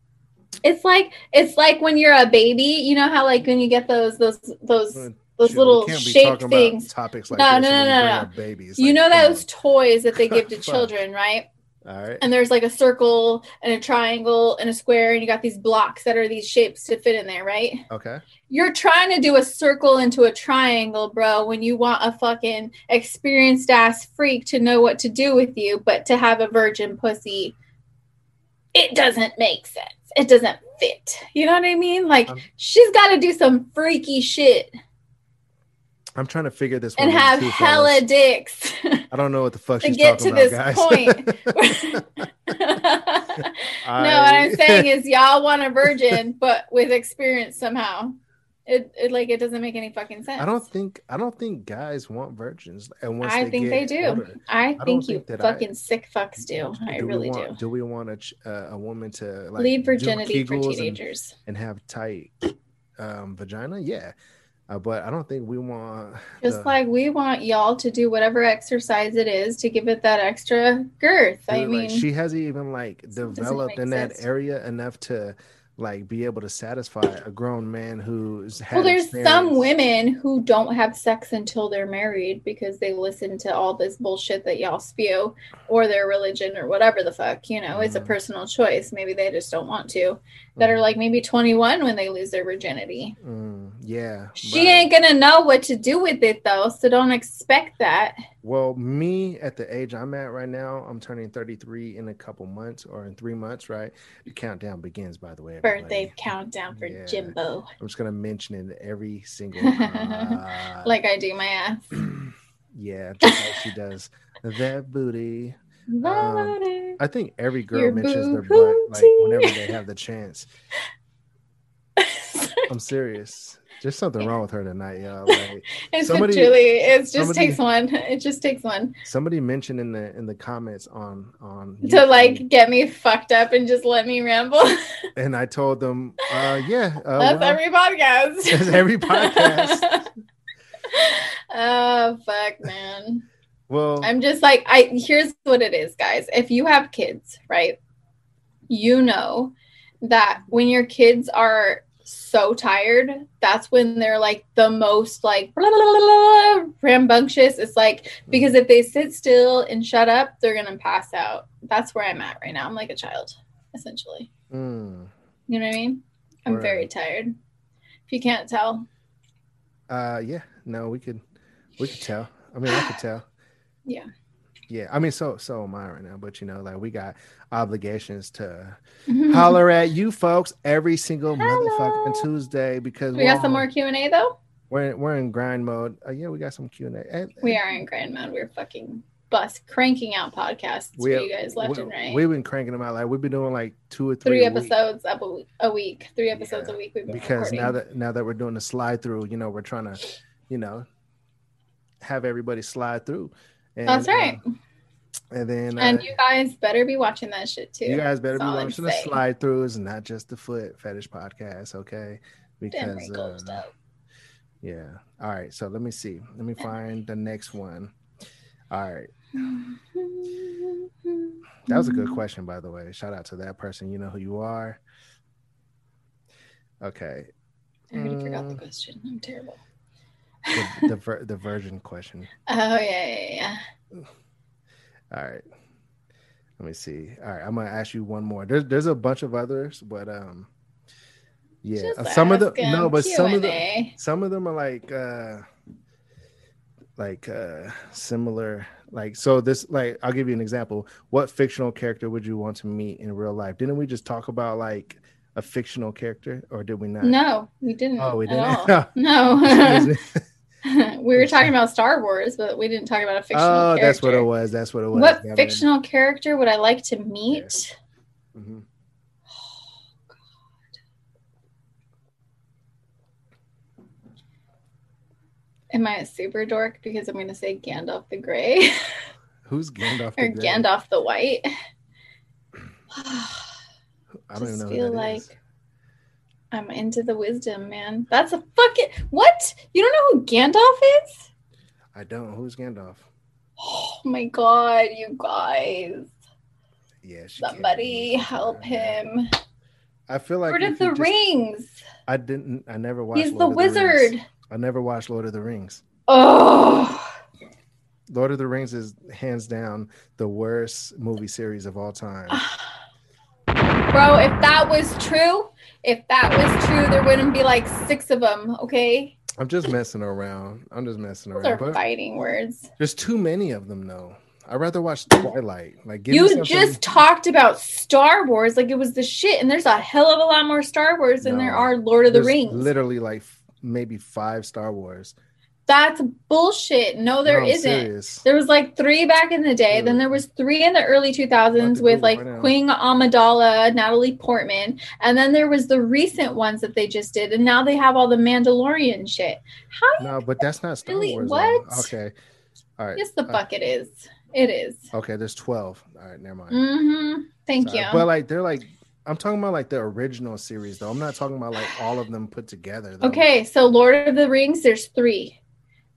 It's like it's like when you're a baby, you know how like when you get those those those those
Shit,
little
can't be
shape
talking about
things.
Topics like
No, no, no, no, no.
Babies.
You
Like,
know those toys that they give to children, right?
All right.
and there's like a circle and a triangle and a square and you got these blocks that are these shapes to fit in there right
Okay.
you're trying to do a circle into a triangle bro when you want a fucking experienced ass freak to know what to do with you but to have a virgin pussy it doesn't make sense it doesn't fit you know what i mean like
Um,
she's got to do some freaky shit
I'm trying to figure this out and
have
too,
hella
fellas.
dicks
I don't know what the fuck
to
she's
get
talking
to
about,
this
guys.
point.
I-
No, what I'm saying is y'all want a virgin, but with experience somehow. It, it like it doesn't make any fucking sense.
I don't think I don't think guys want virgins. And once
I
they
think they do.
older,
I
don't
think you
think that I-
fucking sick fucks do. I really
want,
do.
Do we want a uh, a woman to like
Leave virginity for
Kegels and-
teenagers.
and, have tight um, vagina? Yeah, uh, but I don't think we want
Just
the-
like we want y'all to do whatever exercise it is to give it that extra girth. I mean,
like, she hasn't even like developed in that area enough to like be able to satisfy a grown man who's had
well, there's some women who don't have sex until they're married because they listen to all this bullshit that y'all spew or their religion or whatever the fuck. You know, it's a
Mhm.
personal choice. Maybe they just don't want to. That are
Mhm.
like maybe 21 when they lose their virginity.
Mm, yeah.
She ain't gonna know what to do with it though, so don't expect that.
Well, me at the age I'm at right now, I'm turning 33 in a couple months or in three months, right? The countdown begins, by the way. everybody.
Birthday countdown for
Yeah.
Jimbo,
I'm just gonna mention it every single uh,
like I do my ass.
yeah, just like she does. That booty.
It.
I think every girl
Your
mentions their butt like whenever they have the chance. I'm serious. There's something wrong with her tonight, y'all. Like
It's
Somebody-
truly, it just
somebody-
takes one. It just takes one
somebody mentioned in the in the comments on on
to like get me fucked up and just let me ramble.
and I told them, uh, yeah, uh,
That's
well,
every podcast.
That's every podcast.
oh fuck, man.
Well,
I'm just like I here's what it is, guys. If you have kids, right? You know that when your kids are so tired, that's when they're like the most like blah, blah, blah, rambunctious. It's like because if they sit still and shut up, they're gonna pass out. That's where I'm at right now. I'm like a child, essentially.
mm,
You know what I mean? I'm
Right.
very tired. If you can't tell.
uh, yeah, no, we could we could tell. I mean, I could tell.
Yeah.
Yeah, I mean, so so am I right now, but you know, like we got obligations to holler at you folks every single motherfucking Tuesday because
we got some more Q and A though.
We're we're in grind mode. Uh, yeah, we got some Q and.
We are in grind mode. We're fucking bust cranking out podcasts
We-
for you guys left
we,
and right.
We've been cranking them out. Like we've been doing like two or three,
Three episodes a week, a week. Three episodes
Yeah,
a week. We've been
because
recording.
now that now that we're doing the slide through, you know, we're trying to, you know, have everybody slide through. And,
That's right.
uh, and then
and
uh,
you guys better be watching that shit too.
you guys better be
That's I'm
watching the slide throughs and not just the foot fetish podcast, okay? Because uh, yeah. All right. So let me see. Let me find the next one. All right. That was a good question, by the way. Shout out to that person. You know who you are. Okay.
I already forgot the
Mm.
question. I'm terrible.
The, the, ver- the virgin question.
Oh yeah, yeah, yeah.
All right. Let me see. All right, I'm gonna ask you one more. There's there's a bunch of others, but um, yeah,
Just
uh, some of the
ask 'em.
no, but some of the
Q&A.
some of them are like uh like uh similar like so this like I'll give you an example. What fictional character would you want to meet in real life? Didn't we just talk about like a fictional character or did we not?
No, we didn't.
Oh, we didn't.
No. we were talking about Star Wars, but we didn't talk about a fictional
oh,
character.
that's what it was. That's what it was.
What fictional character would I like to meet?
Mhm.
Am I a super dork because I'm going to say Gandalf the Grey
Who's Gandalf?
or
the Grey?
Gandalf the White?
I don't even
just
know
feel like
is.
I'm into the wisdom, man. That's a fucking what? You don't know who Gandalf is?
I don't. Who's Gandalf?
Oh my god, you guys!
Yeah,
Somebody help him!
I feel like
Lord of the
just-
Rings.
I didn't. I never watched.
He's the
Lord Rings.
wizard.
I never watched Lord of the Rings.
Oh,
Lord of the Rings is hands down the worst movie series of all time.
bro! If that was true, if that was true, there wouldn't be like six of them. Okay,
I'm just messing around. I'm just messing
those
around.
are fighting words.
there's too many of them, though. I'd rather watch Twilight. Like, give
You just talked about Star Wars like it was the shit, and there's a hell of a lot more Star Wars than there are Lord of the Rings.
Literally, like maybe five Star Wars.
That's bullshit. No, there
No,
not. There was like three back in the day. Then there was three in the early 2000s with like
right.
Queen Amidala, Natalie Portman, and then there was the recent ones that they just did, and now they have all the Mandalorian shit. How
No, but that's not Star
Really?
Wars. though.
What?
Okay. All right.
yes, the
Uh,
fuck it is. It is.
Okay, there's 12. All right, never mind.
Mm-hmm. Thank
Sorry.
you.
But like they're like I'm talking about like the original series though. I'm not talking about like all of them put together. Though.
Okay, so Lord of the Rings, there's three.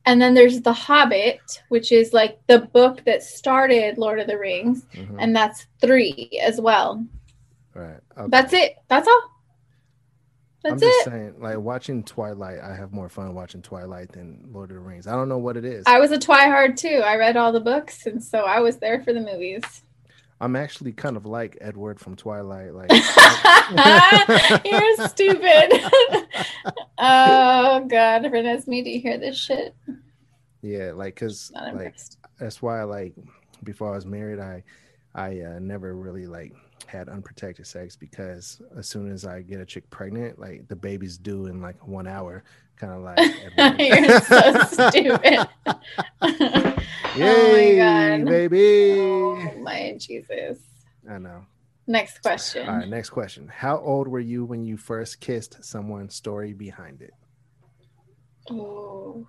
And then there's The Hobbit, which is like the book that started Lord of the Rings,
Mhm.
and that's three as well.
Right. Okay.
That's it. That's all.
I'm
That's
just
it.
saying, like watching Twilight, I have more fun watching Twilight than Lord of the Rings. I don't know what it is.
I was a Twihard too. I read all the books, and so I was there for the movies.
I'm actually kind of like Edward from Twilight. Like
You're stupid. oh God, Renesmee, me to hear this shit?
yeah, like because like that's why like before I was married, I I uh, never really like had unprotected sex because as soon as I get a chick pregnant, like the baby's due in like one hour, kind of like.
You're so stupid.
Yay,
oh my God.
baby!
Oh my Jesus.
I know.
Next question.
All right, next question. How old were you when you first kissed someone? Story behind it.
Oh.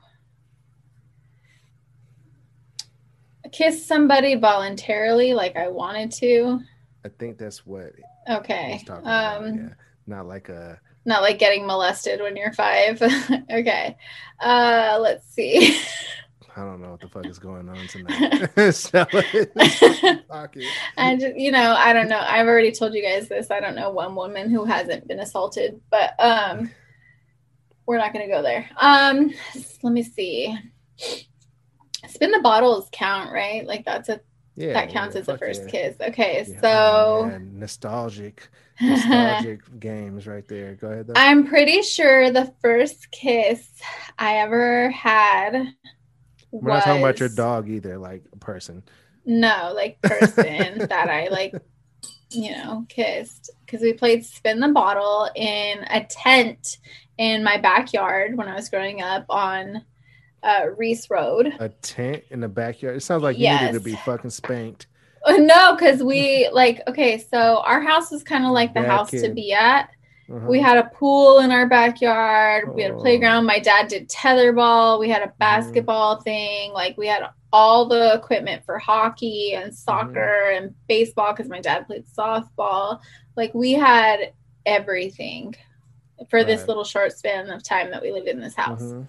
Kiss somebody voluntarily, like I wanted to.
I think that's what
Okay.
he's talking about.
Um,
Yeah, not like a.
not like getting molested when you're five. okay. Uh, let's see.
I don't know what the fuck is going on tonight. so, talking.
You know, I don't know. I've already told you guys this. I don't know one woman who hasn't been assaulted, but um, we're not gonna go there. Um, let me see. Spin the bottles count, right? Like that's a
Yeah,
that counts
yeah,
as a first
yeah.
kiss. Okay,
Yeah, oh,
so
man, nostalgic, nostalgic games right there. Go ahead. Though.
I'm pretty sure the first kiss I ever had.
We're not talking about your dog either, like a person.
no, like person that I like, you know, kissed because we played spin the bottle in a tent in my backyard when I was growing up on uh, Reese Road.
A tent in the backyard. It sounds like you needed to be fucking spanked.
No, because we like okay, so our house was kind of like the house to be at.
Uh-huh.
We had a pool in our backyard. We had a
Oh.
playground. My dad did tetherball. We had a basketball thing. Like we had all the equipment for hockey and soccer and baseball because my dad played softball. Like we had everything for this little short span of time that we lived in this house.
Mhm.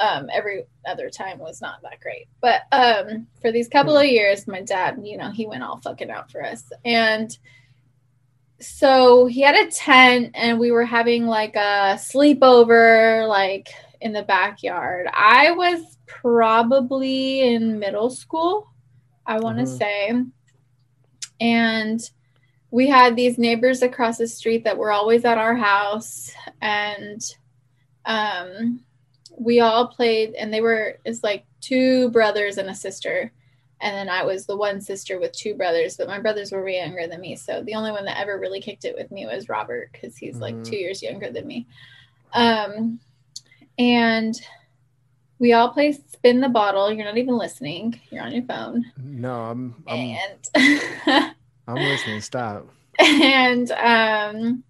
Um, every other time was not that great, but um, for these couple of years, my dad, you know, he went all fucking out for us, and so he had a tent, and we were having like a sleepover, like in the backyard. I was probably in middle school, I want to
Mhm.
say, and we had these neighbors across the street that were always at our house, and um we all played and they were it's like two brothers and a sister and then i was the one sister with two brothers but my brothers were way younger than me so the only one that ever really kicked it with me was robert because he's like
Mhm.
two years younger than me um and we all play spin the bottle you're not even listening you're on your phone
No, I'm I'm
and
I'm listening. Stop.
and um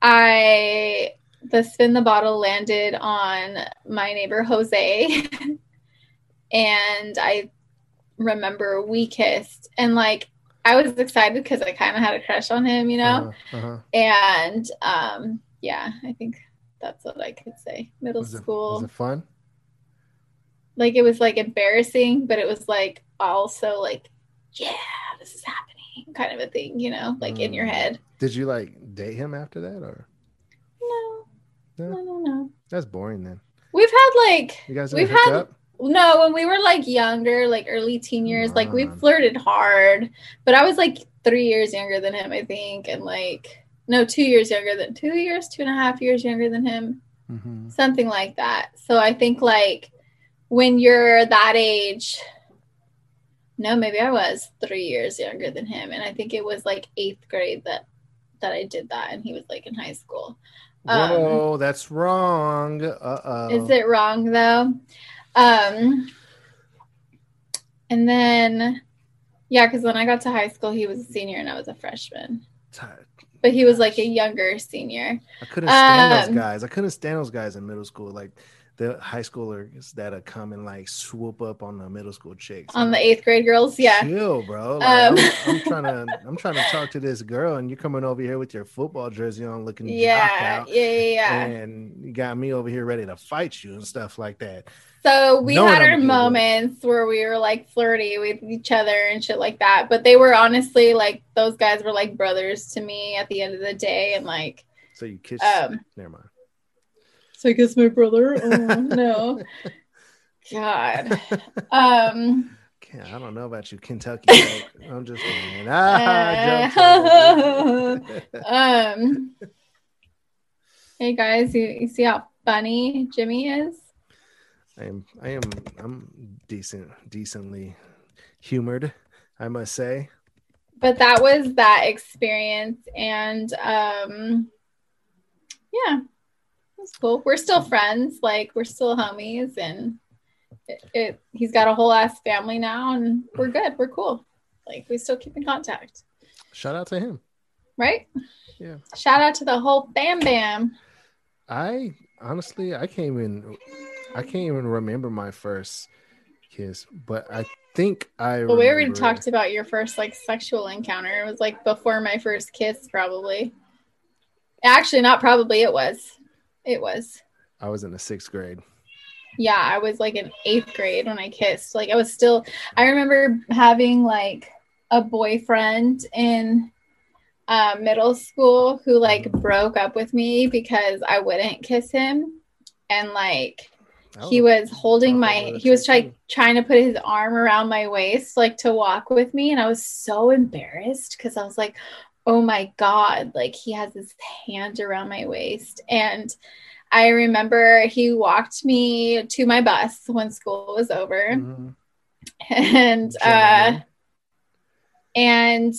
i the spin the bottle landed on my neighbor jose. And i remember we kissed. And like i was excited because i kind of had a crush on him you know?
Uh-huh, uh-huh.
and um yeah i think that's what i could say. Middle
Was it,
school.
was it fun?
like it was like embarrassing but it was like also like yeah this is happening kind of a thing you know like in your
Mm.
head.
Did you like date him after that, or
No?
no that's boring? Then
we've had like
you guys
We've had-
up.
no when we were like younger like early teen years like we flirted hard but i was like three years younger than him i think and like no two years younger than two years two and a half years younger than him
Mhm.
something like that. So I think like when you're that age, no, maybe I was three years younger than him, and I think it was like eighth grade that that I did that, and he was like in high school. Um,
Whoa, that's wrong. Uh oh.
Is it wrong though? Um, and then yeah, because when I got to high school, he was a senior and I was a freshman, but he was like a younger senior.
I couldn't stand
Um,
those guys. I couldn't stand those guys in middle school. Like the high schoolers that come and like swoop up on the middle school chicks.
On
I'm
the
like,
eighth grade girls, yeah.
Chill, bro. Like,
Um,
I'm, I'm trying to I'm trying to talk to this girl, and you're coming over here with your football jersey on, looking
Yeah, yeah, yeah, yeah.
and you got me over here ready to fight you and stuff like that.
So we
Knowing
had our
a good boy.
moments where we were like flirty with each other and shit like that. But they were honestly like those guys were like brothers to me at the end of the day. And like,
So you kiss.
um,
Never mind.
So I guess my brother. Oh, no, God. Um,
Can't- I don't know about you, Kentucky. folk. I'm just kidding. Ah, time.
um. Hey guys, you, you see how funny Jimmy is?
I am I am I'm decent decently humored, I must say.
but that was that experience and um yeah that's cool. We're still friends. Like we're still homies and it, it he's got a whole ass family now and we're good. We're cool. Like we still keep in contact.
Shout out to him.
right?
Yeah.
shout out to the whole bam bam.
I honestly I can't even I can't even remember my first kiss, but I think I
but we already talked about your first like sexual encounter. It was like before my first kiss probably. Actually not probably. It was it was
I was in the sixth grade.
yeah, I was like in eighth grade when I kissed. Like I was still I remember having like a boyfriend in uh, middle school who like broke up with me because I wouldn't kiss him. And like
I
he was holding my he was
too.
trying to put his arm around my waist like to walk with me and I was so embarrassed because I was like oh my god like he has his hand around my waist. And I remember he walked me to my bus when school was over.
Mhm.
and uh and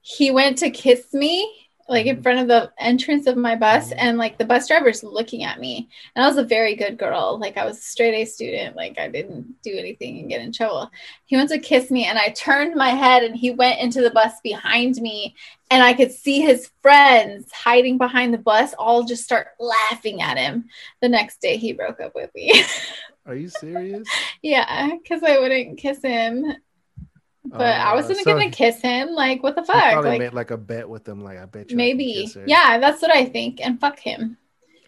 he went to kiss me like in
Mhm.
front of the entrance of my bus
Mhm.
and like the bus driver's looking at me. And i was a very good girl. Like i was a straight a student. Like i didn't do anything and get in trouble. He went to kiss me and i turned my head and he went into the bus behind me and i could see his friends hiding behind the bus all just start laughing at him. The next day he broke up with me.
Are you serious?
yeah because i wouldn't kiss him but I
Uh,
wasn't
so
gonna kiss him. Like, what the fuck?
Probably
Like,
made like a bet with him. Like I bet you. I
maybe. Yeah, that's what I think. And fuck him.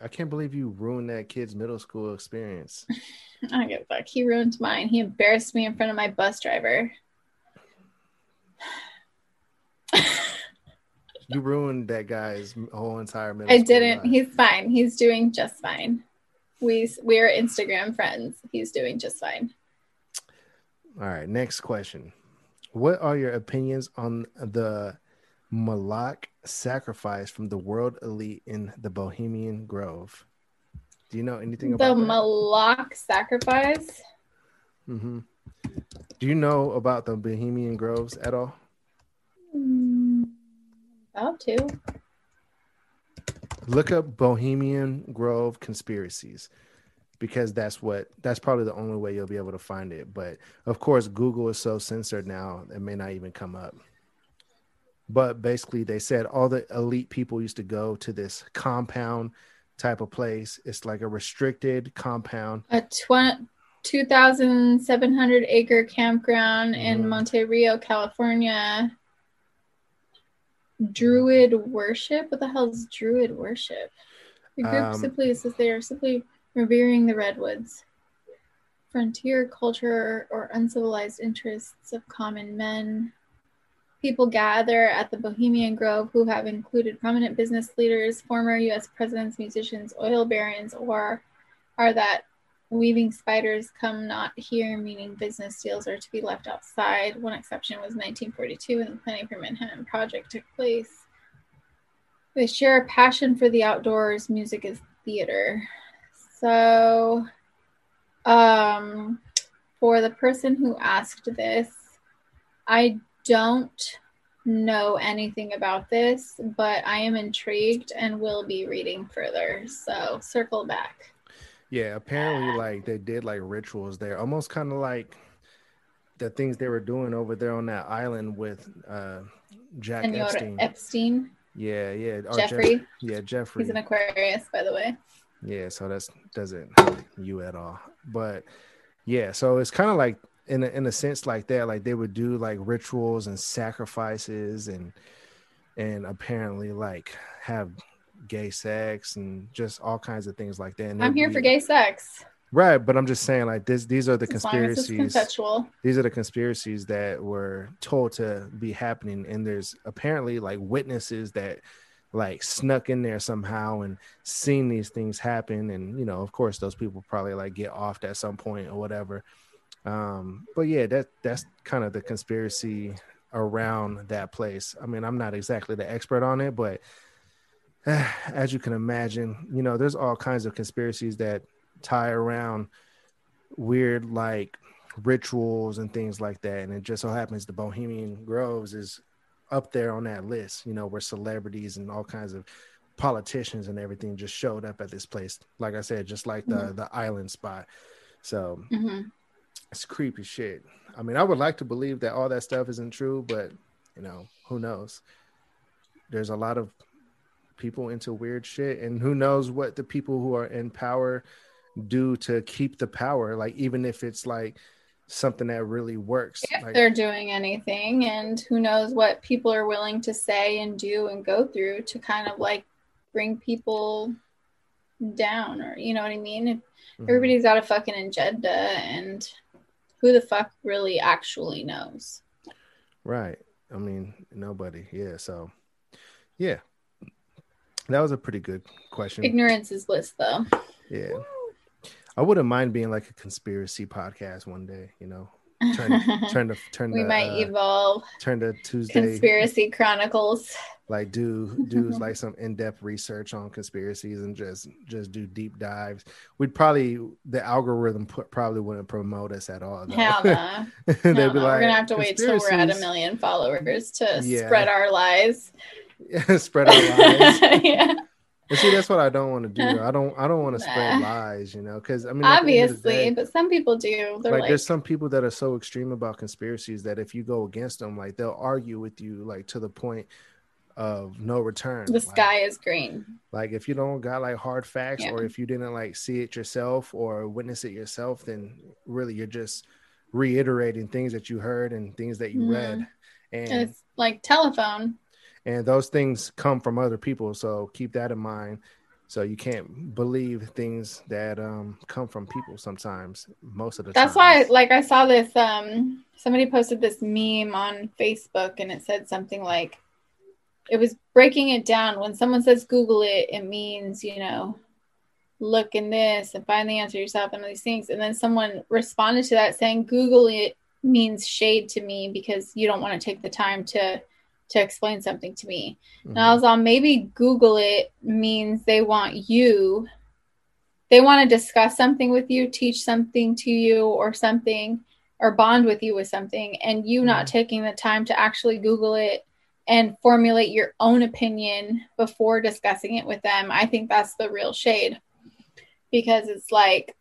I can't believe you ruined that kid's middle school experience.
I don't give a fuck. He ruined mine. He embarrassed me in front of my bus driver.
You ruined that guy's whole entire middle.
I didn't.
life.
He's fine. He's doing just fine. We we're Instagram friends. He's doing just fine.
All right, next question. What are your opinions on the Moloch sacrifice from the world elite in the Bohemian Grove? Do you know anything
The
about that?
Moloch sacrifice.
hmm Do you know about the Bohemian Groves at all?
Mm, About to.
Look up Bohemian Grove conspiracies because that's what that's probably the only way you'll be able to find it. But of course, Google is so censored now, it may not even come up. But basically, they said all the elite people used to go to this compound type of place. It's like a restricted compound.
A tw- 2,700 acre campground in
Mhm.
Monte Rio, California. Druid worship? What the hell is Druid worship? The group
Um,
simply says they are simply revering the redwoods. Frontier culture or uncivilized interests of common men. People gather at the Bohemian Grove who have included prominent business leaders, former US presidents, musicians, oil barons, or are that weaving spiders come not here, meaning business deals are to be left outside. One exception was 1942 when the Planning for Manhattan Project took place. They share a passion for the outdoors. Music is theater. So, um, for the person who asked this, I don't know anything about this, but I am intrigued and will be reading further. So, circle back.
Yeah, apparently, like they did like rituals there, almost kind of like the things they were doing over there on that island with uh Jack
Senor
Epstein.
Epstein,
yeah, yeah.
Jeffrey.
Jeff- yeah, Jeffrey.
He's an Aquarius, by the way.
Yeah, so that's doesn't help you at all. But yeah, so it's kind of like in a, in a sense like that, like they would do like rituals and sacrifices and and apparently like have gay sex and just all kinds of things like that. And
I'm here
be-
for gay sex.
right? But I'm just saying like this. These are the
As long as it's
conspiracies. These are the conspiracies that were told to be happening, and there's apparently like witnesses that like snuck in there somehow and seen these things happen. And you know of course those people probably like get offed at some point or whatever. Um but yeah that that's kind of the conspiracy around that place. I mean i'm not exactly the expert on it but as you can imagine you know there's all kinds of conspiracies that tie around weird like rituals and things like that. And it just so happens the bohemian groves is up there on that list, you know, where celebrities and all kinds of politicians and everything just showed up at this place. Like I said, just like the
Mhm.
the island spot. So
hmm
it's creepy shit. I mean, I would like to believe that all that stuff isn't true, but you know, who knows? There's a lot of people into weird shit, and who knows what the people who are in power do to keep the power. Like even if it's like something that really works.
If
like,
they're doing anything, and who knows what people are willing to say and do and go through to kind of like bring people down, or you know what I mean?
mhm.
Everybody's got a fucking agenda, and who the fuck really actually knows?
Right. I mean, nobody. Yeah. So, yeah, that was a pretty good question.
Ignorance is bliss, though.
Yeah. I wouldn't mind being like a conspiracy podcast one day, you know, turn turn to turn
we
to,
might
uh,
evolve.
turn to Tuesday
Conspiracy Chronicles.
like do do like some in-depth research on conspiracies and just just do deep dives we'd probably the algorithm put, probably wouldn't promote us at all though.
Hell no.
they'd
No,
be
no,
like
we're gonna have to wait till we're at a million followers to
Yeah.
spread our lies.
spread our lies
yeah.
But see that's what i don't want to do i don't i don't want to spread lies you know because i mean at the end of the
Obviously,
day,
but some people do. They're
like,
like,
there's some people that are so extreme about conspiracies that if you go against them like they'll argue with you like to the point of no return
the
Like-
sky is green.
Like if you don't got like hard facts
Yeah.
or if you didn't like see it yourself or witness it yourself, then really you're just reiterating things that you heard and things that you
Mhm.
read. And
It's like telephone.
And those things come from other people. So keep that in mind. So you can't believe things that um come from people sometimes, most of the time
That's why, like, I saw this. Um, somebody posted this meme on Facebook, and it said something like, "It was breaking it down. When someone says Google it, it means you know, look in this and find the answer yourself and all these things." And then someone responded to that saying, "Google it means shade to me because you don't want to take the time to to explain something to me." And I
Mhm.
was on maybe Google it means they want you, they want to discuss something with you, teach something to you or something, or bond with you with something, and you not
Mhm.
taking the time to actually Google it and formulate your own opinion before discussing it with them. I think that's the real shade because it's like,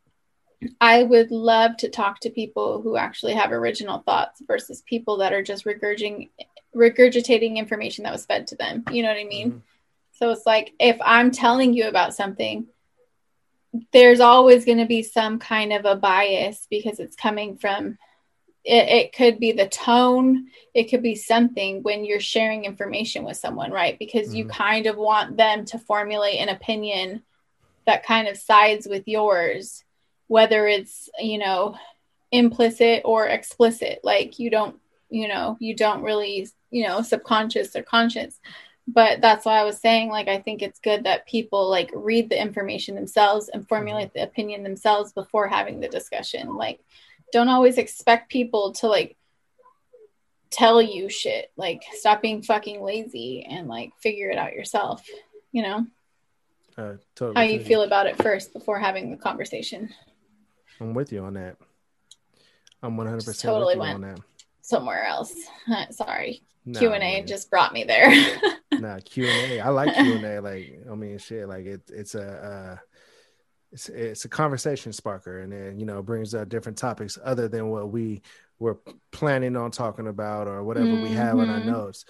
I would love to talk to people who actually have original thoughts versus people that are just regurgitating regurgitating information that was fed to them. You know what I mean?
Mhm.
So it's like if I'm telling you about something, there's always going to be some kind of a bias because it's coming from it, it could be the tone, it could be something when you're sharing information with someone, right? Because you
Mhm.
kind of want them to formulate an opinion that kind of sides with yours, whether it's, you know, implicit or explicit. Like you don't, you know, you don't really, you know, subconscious or conscious but that's why I was saying like I think it's good that people like read the information themselves and formulate the opinion themselves before having the discussion. Like don't always expect people to like tell you shit. Like stop being fucking lazy and like figure it out yourself. You know
Uh, totally
how you
feel
about it first before having the conversation.
I'm with you on that. I'm 100%
totally
with you on that.
Somewhere else. Sorry.
Nah,
Q and A just brought me there.
nah Q and A. I like Q and A. Like I mean, shit. Like it, it's a uh, it's it's a conversation sparker, and then you know brings up different topics other than what we were planning on talking about or whatever we have on our
Mhm.
notes,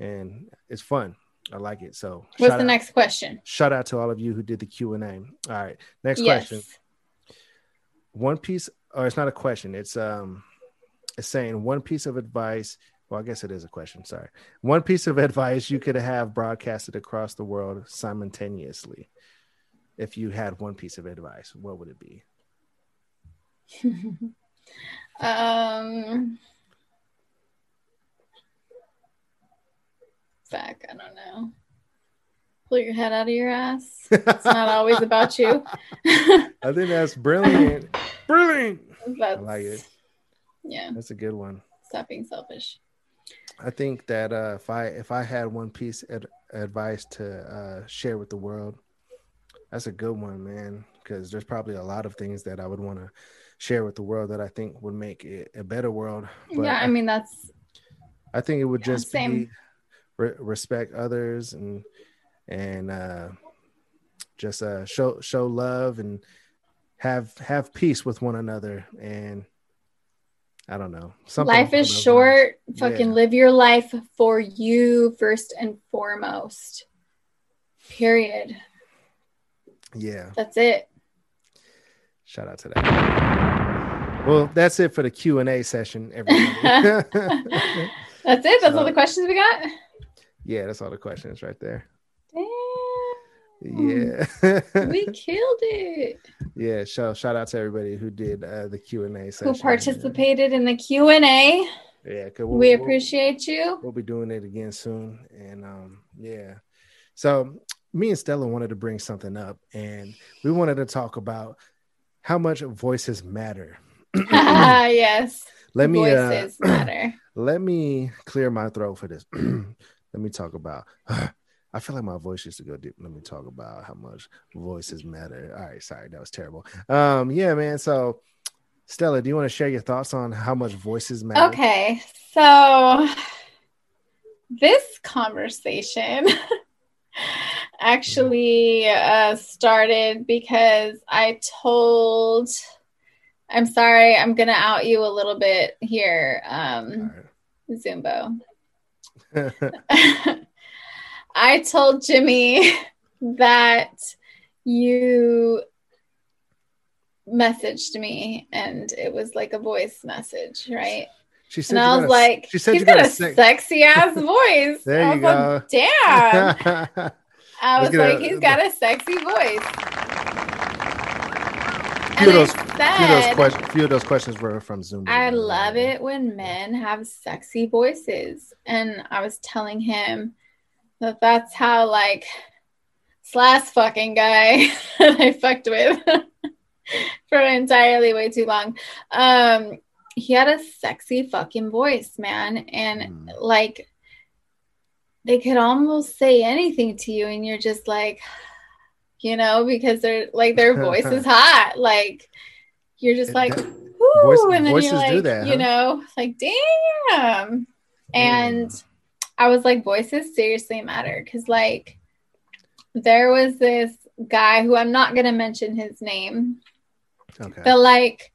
and it's fun. I like it. So
What's the
out,
next question?
Shout out to all of you who did the Q and A. All right, next
Yes.
question. One piece, or it's not a question. It's um, it's saying one piece of advice. Well, I guess it is a question. Sorry. One piece of advice you could have broadcasted across the world simultaneously. If you had one piece of advice, what would it be?
um Fuck, I don't know. Pull your head out of your ass. It's not always about you.
I think that's brilliant. brilliant.
That's,
like it.
Yeah,
That's a good one.
stop being selfish.
I think that uh, if I if I had one piece of advice to uh, share with the world, that's a good one, man. Because there's probably a lot of things that I would want to share with the world that I think would make it a better world. But
yeah, I mean that's
I think it would
Yeah,
just
same.
be re- respect others and and uh, just uh, show show love and have have peace with one another and I don't know. Something
life is
those
short. Fucking
Yeah.
live your life for you first and foremost. Period.
Yeah.
That's it.
Shout out to that. Well, that's it for the Q and A session, everybody.
That's it. That's all the questions we got.
yeah, that's all the questions right there.
Damn.
Yeah,
we killed it.
yeah. So shout out to everybody who did uh, the Q and A session.
Who participated in the Q and A?
Yeah, we'll-
We
we'll-
appreciate you.
We'll be doing it again soon, and um, yeah. So me and Stella wanted to bring something up, and we wanted to talk about how much voices matter.
yes.
Let me uh,
matter.
let me clear my throat for this. let me talk about. I feel like my voice used to go deep. Let me talk about how much voices matter. All right, sorry, that was terrible. Um, yeah, man. So, Stella, do you want to share your thoughts on how much voices matter?
Okay, so this conversation actually uh, started because I told. I'm sorry, I'm gonna out you a little bit here, um, Zumbo. I told Jimmy that you messaged me and it was like a voice message, right?
she said
And I was
a-
like,
she said
he's
got
got
a
a sexy ass voice.
There
I
you
was like, damn. I was like,
that.
he's got a sexy voice.
Few
And I
few those
said.
Few of those questions were from Zoom.
I love it when men have sexy voices. And I was telling him that that's how, like, this last fucking guy that I fucked with for entirely way too long. Um, he had a sexy fucking voice, man. And,
Mm.
like, they could almost say anything to you, and you're just like, you know, because they're like, their voice is hot. Like, you're just
It
like, Woo,
Voice-
and then you're like,
that,
you know, like damn. And I was like, voices seriously matter because like there was this guy who I'm not gonna mention his name,
Okay.
but like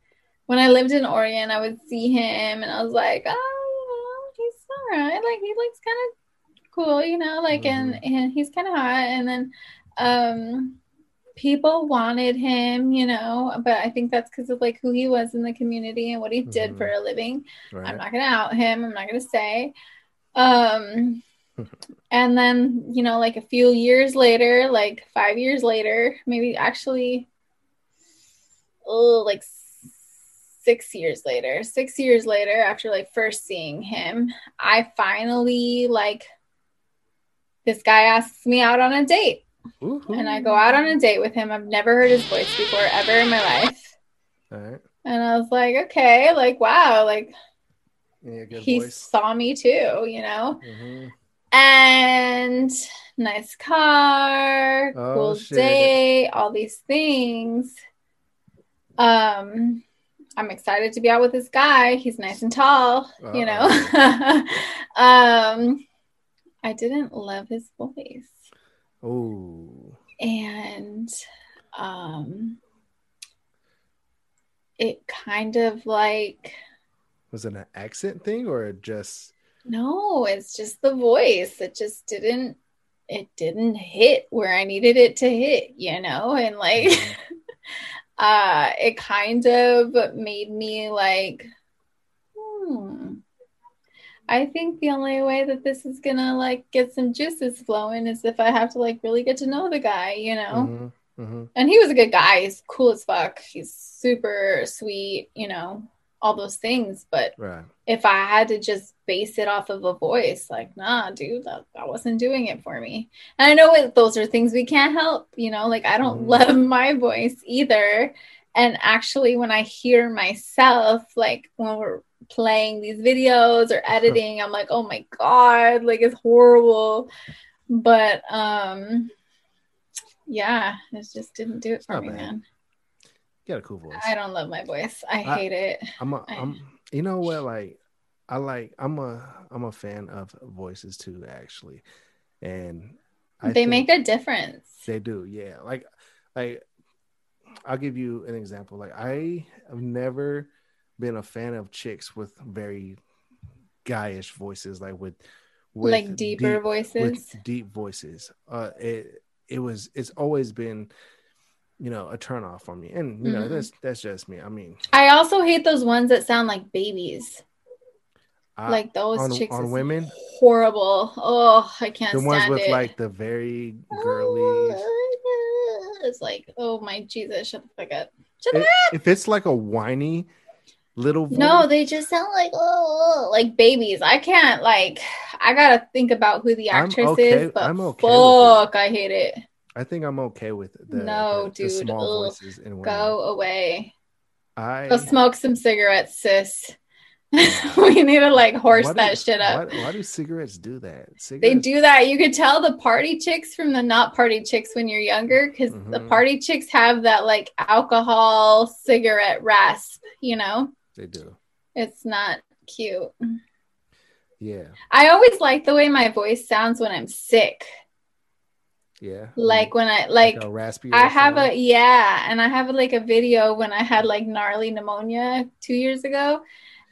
when I lived in Oregon, I would see him and I was like, oh, he's all right. Like he looks kind of cool, you know, like and and he's kind of hot. And then um people wanted him, you know, but I think that's because of like who he was in the community and what he did
Mhm.
for a living.
right.
I'm not gonna out him. I'm not gonna say. Um, and then you know, like a few years later, like five years later, maybe actually, oh, like six years later, six years later, after like first seeing him, I finally like this guy asks me out on a date,
Woohoo.
and I go out on a date with him. I've never heard his voice before ever in my life.
All right.
And I was like, okay, like wow, like he
voice.
saw me too, you know.
Mhm.
And nice car,
Oh,
cool
shit.
date, all these things. Um, I'm excited to be out with this guy. He's nice and tall, you know. um, I didn't love his voice,
Oh.
and um, it kind of like
Was it an accent thing or just
No, it's just the voice. It just didn't it didn't hit where I needed it to hit, you know? And like
Mhm.
uh it kind of made me like hmm. I think the only way that this is gonna like get some juices flowing is if I have to like really get to know the guy, you know?
Mhm. Mhm.
And he was a good guy. He's cool as fuck. He's super sweet, you know, all those things. But
Right.
if I had to just base it off of a voice, like, nah, dude, that, that wasn't doing it for me. And I know it, those are things we can't help, you know, like I don't
Mhm.
love my voice either. And actually, when I hear myself, like when we're playing these videos or editing, I'm like, oh my God, like it's horrible. But, um, yeah, it just didn't do it for me, man.
You got a cool voice.
I don't love my voice. I
I-
hate it.
I'm a, I'm you know what like I like I'm a I'm a fan of voices too actually. And I
they make a difference.
they do, yeah. Like like I'll give you an example. Like I have never been a fan of chicks with very guyish voices, like with, with
like deeper
deep-
voices.
with deep voices. Uh, it it was it's always been, you know, a turn off for me. And you know,
Mhm.
that's that's just me. I mean,
I also hate those ones that sound like babies.
I,
like those
on-
chicks
on women?
Horrible. Oh, I can't
the ones with
it.
like the very girly.
It's like, oh my Jesus, shut the fuck up. Shut
If, it's like a whiny little voice,
No, they just sound like oh, like babies. I can't like. I gotta think about who the actress
okay-
is, but
I'm okay
fuck, I hate it.
I think I'm okay with the,
No,
the, the small
ugh.
voices in women.
Go away.
I
Go smoke some cigarettes, sis. we need to like horse
do-
that shit up.
Why, why do cigarettes do that?
They do that. You could tell the party chicks from the not party chicks when you're younger because the
Mhm.
party chicks have that like alcohol cigarette rasp, you know?
They do.
It's not cute.
Yeah.
I always like the way my voice sounds when I'm sick.
Yeah.
Like when I like
a raspy.
I have a yeah, and I have like a video when I had like gnarly pneumonia two years ago,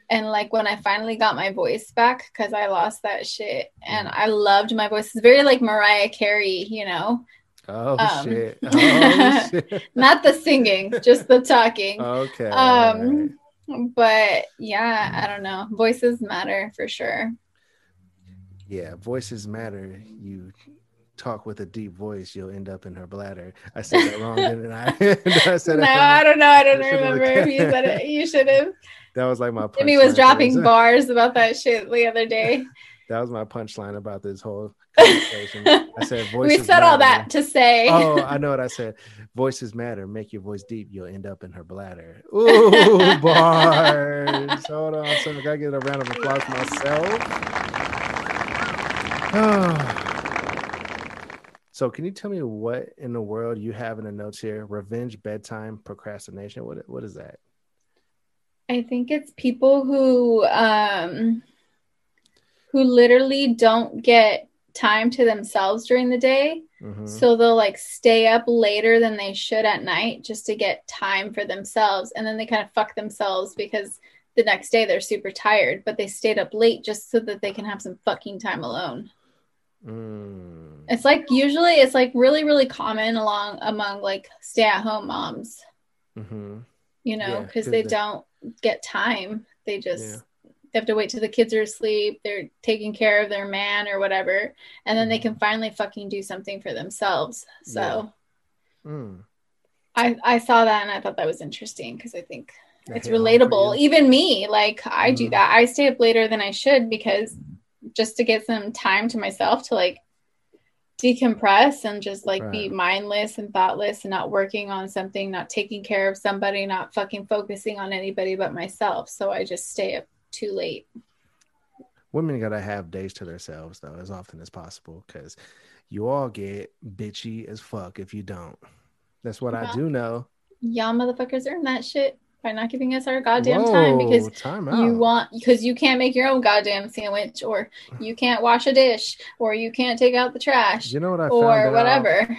and like when I finally got my voice back because I lost that shit, and I loved my voice. It's very like Mariah Carey, you know,
Oh
um,
shit. Oh shit.
not the singing, just the talking.
Okay.
Um, But yeah, I don't know. Voices matter for sure.
yeah, voices matter. You talk with a deep voice, you'll end up in her bladder. I said that wrong, didn't I? I said
No, I don't know. I don't
I
remember if you said it. You should have.
That was like my.
Jimmy was dropping bars about that shit the other day.
That was my punchline about this whole conversation. I said voices.
we said all that to say.
Oh, I know what I said. Voices matter. Make your voice deep. You'll end up in her bladder. Ooh, bars. Hold on. So I gotta get a round of applause myself. So can you tell me what in the world you have in the notes here? Revenge, bedtime, procrastination. What what is that?
I think it's people who um who literally don't get time to themselves during the day.
Mhm.
So they'll like stay up later than they should at night just to get time for themselves. And then they kind of fuck themselves because the next day they're super tired, but they stayed up late just so that they can have some fucking time alone.
Mm.
It's like usually it's like really, really common along among like stay at home moms,
Mhm.
you know,
Yeah,
they
they-
don't get time. They just
Yeah.
they have to wait till the kids are asleep. They're taking care of their man or whatever, and then they
Mm-hmm.
can finally fucking do something for themselves. So
Mm.
I I saw that and I thought that was interesting because I think it's
hit home for
relatable. Even me, like I do
Mhm.
that. I stay up later than I should because just to get some time to myself to like decompress and just like be mindless and thoughtless and not working on something, not taking care of somebody, not fucking focusing on anybody but myself. So I just stay up too late.
women gotta have days to themselves though as often as possible because you all get bitchy as fuck if you don't. That's what i do know.
Y'all motherfuckers earn that shit by not giving us our goddamn time because
time
you want because you can't make your own goddamn sandwich or you can't wash a dish or you can't take out the trash
you know what i
or
found out?
whatever.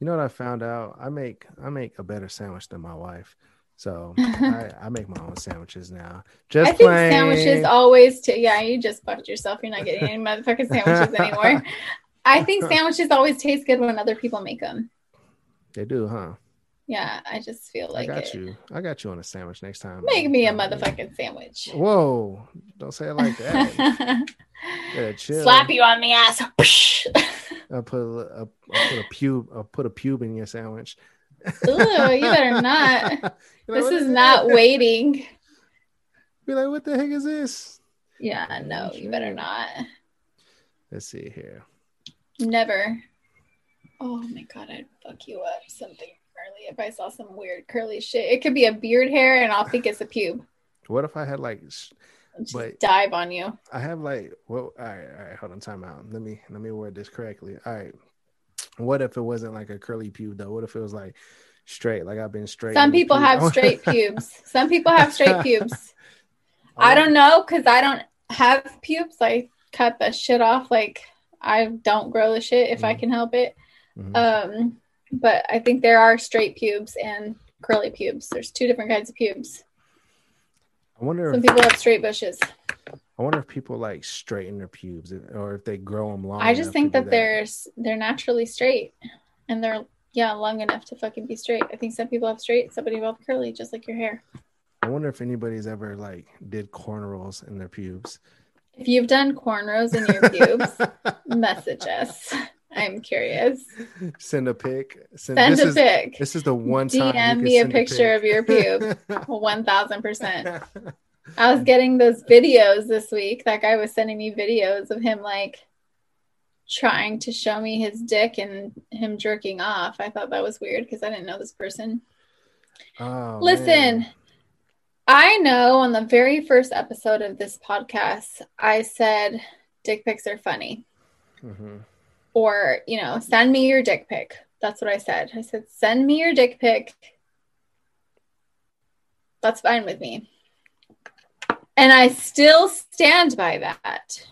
you know what i found out i make i make a better sandwich than my wife so I, I make my own sandwiches now just
I think
plain.
sandwiches always t- yeah, you just fucked yourself. You're not getting any motherfucking sandwiches anymore. I think sandwiches always taste good when other people make them.
they do huh
Yeah, I just feel like
i got
it.
you i got you on a sandwich next time
Make me a motherfucking sandwich.
whoa don't say it like that yeah, chill.
Slap you on the ass.
I put a, a, I put a pube I put a pube in your sandwich.
Ooh, you better not.
Like,
This is,
it?"
not waiting.
Be like, what the heck is this?
Yeah, no, you better not.
Let's see here.
Never. Oh my god, I'd fuck you up something curly if I saw some weird curly shit. It could be a beard hair, and I'll think it's a pube.
What if I had like sh-
Just
But-
dive on you.
I have like well all right, all right, hold on, time out. Let me let me word this correctly. All right. What if it wasn't like a curly pube though? What if it was like straight? Like I've been straight.
Some people
pube-
have straight pubes. Some people have straight pubes. I don't know because I don't have pubes. I cut the shit off. Like I don't grow the shit if I
Mhm.
can help it.
Mhm.
Um, but I think there are straight pubes and curly pubes. There's two different kinds of pubes.
I wonder if
Some
if
people have straight bushes.
I wonder if people like straighten their pubes or if they grow them long.
I just think
do
that they're they're naturally straight, and they're yeah long enough to fucking be straight. I think some people have straight, some people have curly, just like your hair.
I wonder if anybody's ever like did cornrows in their pubes.
If you've done cornrows in your pubes, message us. I'm curious.
Send a pic. Send,
Send
this
a
is,
pic.
This is the one time.
DM me a picture of your pube. One thousand percent. I was getting those videos this week. That guy was sending me videos of him like trying to show me his dick and him jerking off. I thought that was weird because I didn't know this person.
Oh,
Listen,
man.
I know on the very first episode of this podcast, I said dick pics are funny.
Mhm.
Or, you know, send me your dick pic. That's what I said. I said, send me your dick pic. That's fine with me. And I still stand by that.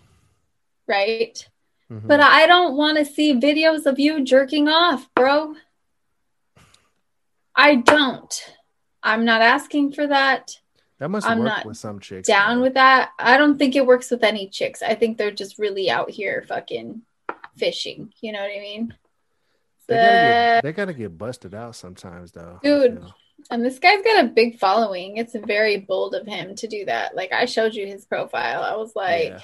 Right?
Mhm.
But I don't want to see videos of you jerking off, bro. I don't. I'm not asking for that.
that must
I'm
work
not
with some chicks.
Down with that. I don't think it works with any chicks. I think they're just really out here fucking fishing. You know what I mean?
They gotta,
The-
get, they gotta get busted out sometimes, though.
Dude. and this guy's got a big following. It's very bold of him to do that. Like I showed you his profile. I was like,
Yeah.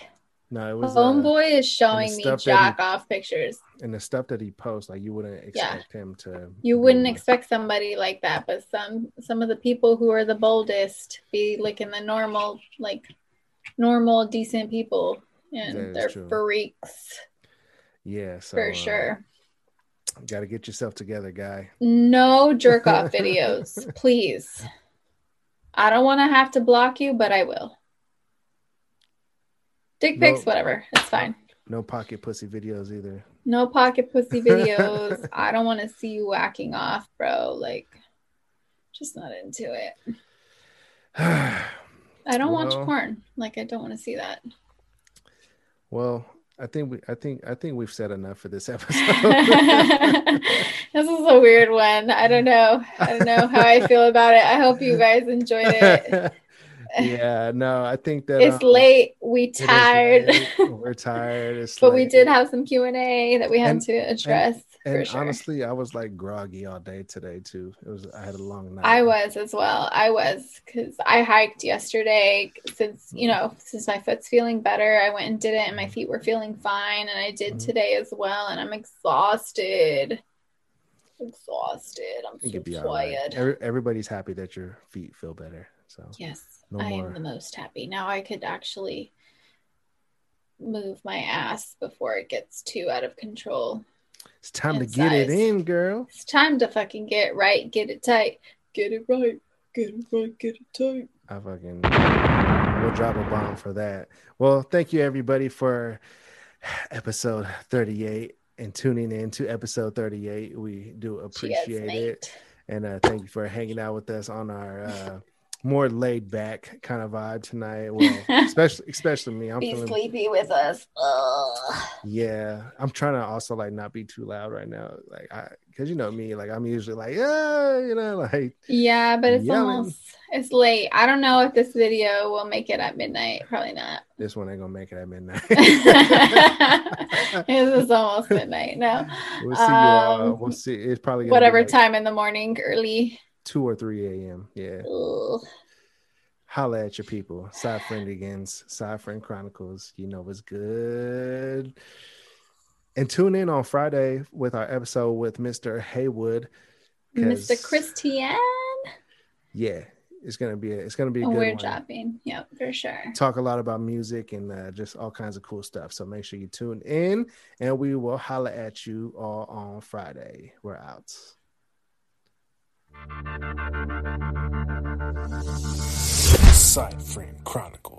No, it was uh,
homeboy is showing me
that he-
jack off pictures.
and the stuff that he posts. Like you wouldn't
Yeah.
expect him to.
You wouldn't
like-
expect somebody like that, but some some of the people who are the boldest be like in the normal, like normal, decent people, and they're
true.
freaks
Yeah, so,
for
uh,
sure.
Got to get yourself together, guy.
No jerk off videos, please. I don't want to have to block you, but I will. Dick pics,
No.
whatever. It's fine.
No pocket pussy videos either.
No pocket pussy videos. I don't want to see you whacking off, bro. Like, just not into it. I don't watch porn. Like, I don't want to see that.
well, I think we, I think, I think we've said enough for this episode.
this is a weird one. I don't know. I don't know how I feel about it. I hope you guys enjoyed it.
yeah, no, I think that
It's
um,
late. We tired,
late. We're tired. It's
but we did have some Q and A that we had
And-
to address for
And
sure.
honestly, I was like groggy all day today too. It was I had a long night.
I was as well. I was because I hiked yesterday. Since you know, since my foot's feeling better, I went and did it, and my feet were feeling fine, and I did
Mhm.
today as well. And I'm exhausted. Exhausted. I'm so
all right.
tired.
Every, everybody's happy that your feet feel better. So
Yes,
No
I
more.
am the most happy. Now I could actually move my ass before it gets too out of control.
It's time to get it in, girl.
It's time to fucking get it right, get it tight, get it right, get it right, get it tight.
I fucking we'll drop a bomb for that. Well, thank you everybody for episode 38 and tuning in to episode 38. We do
Cheers,
appreciate it. And uh, thank you for hanging out with us on our uh, more laid back kind of vibe tonight. Well, especially especially me. I'm
Be
feeling
sleepy with us. Ugh.
yeah. I'm trying to also like not be too loud right now. Like I because you know me, like I'm usually like, yeah, you know, like
Yeah, but it's
Yelling.
almost it's late. I don't know if this video will make it at midnight. Probably not.
this one ain't gonna make it at midnight.
it is almost midnight now.
we'll see you all.
Um,
We'll see. It's probably gonna be,
Whatever
like,
time in the morning, early.
Two or three a.m. Yeah. Holla at your people. Side Friendigans, Side Friend Chronicles. You know what's good. And tune in on Friday with our episode with Mr. Haywood.
Mr. Christian.
Yeah, it's gonna be a, it's gonna be a
Oh,
good
we're
one.
dropping. Yep, for sure.
Talk a lot about music and uh, just all kinds of cool stuff. So make sure you tune in, and we will holla at you all on Friday. We're out.
Side Friend Chronicle.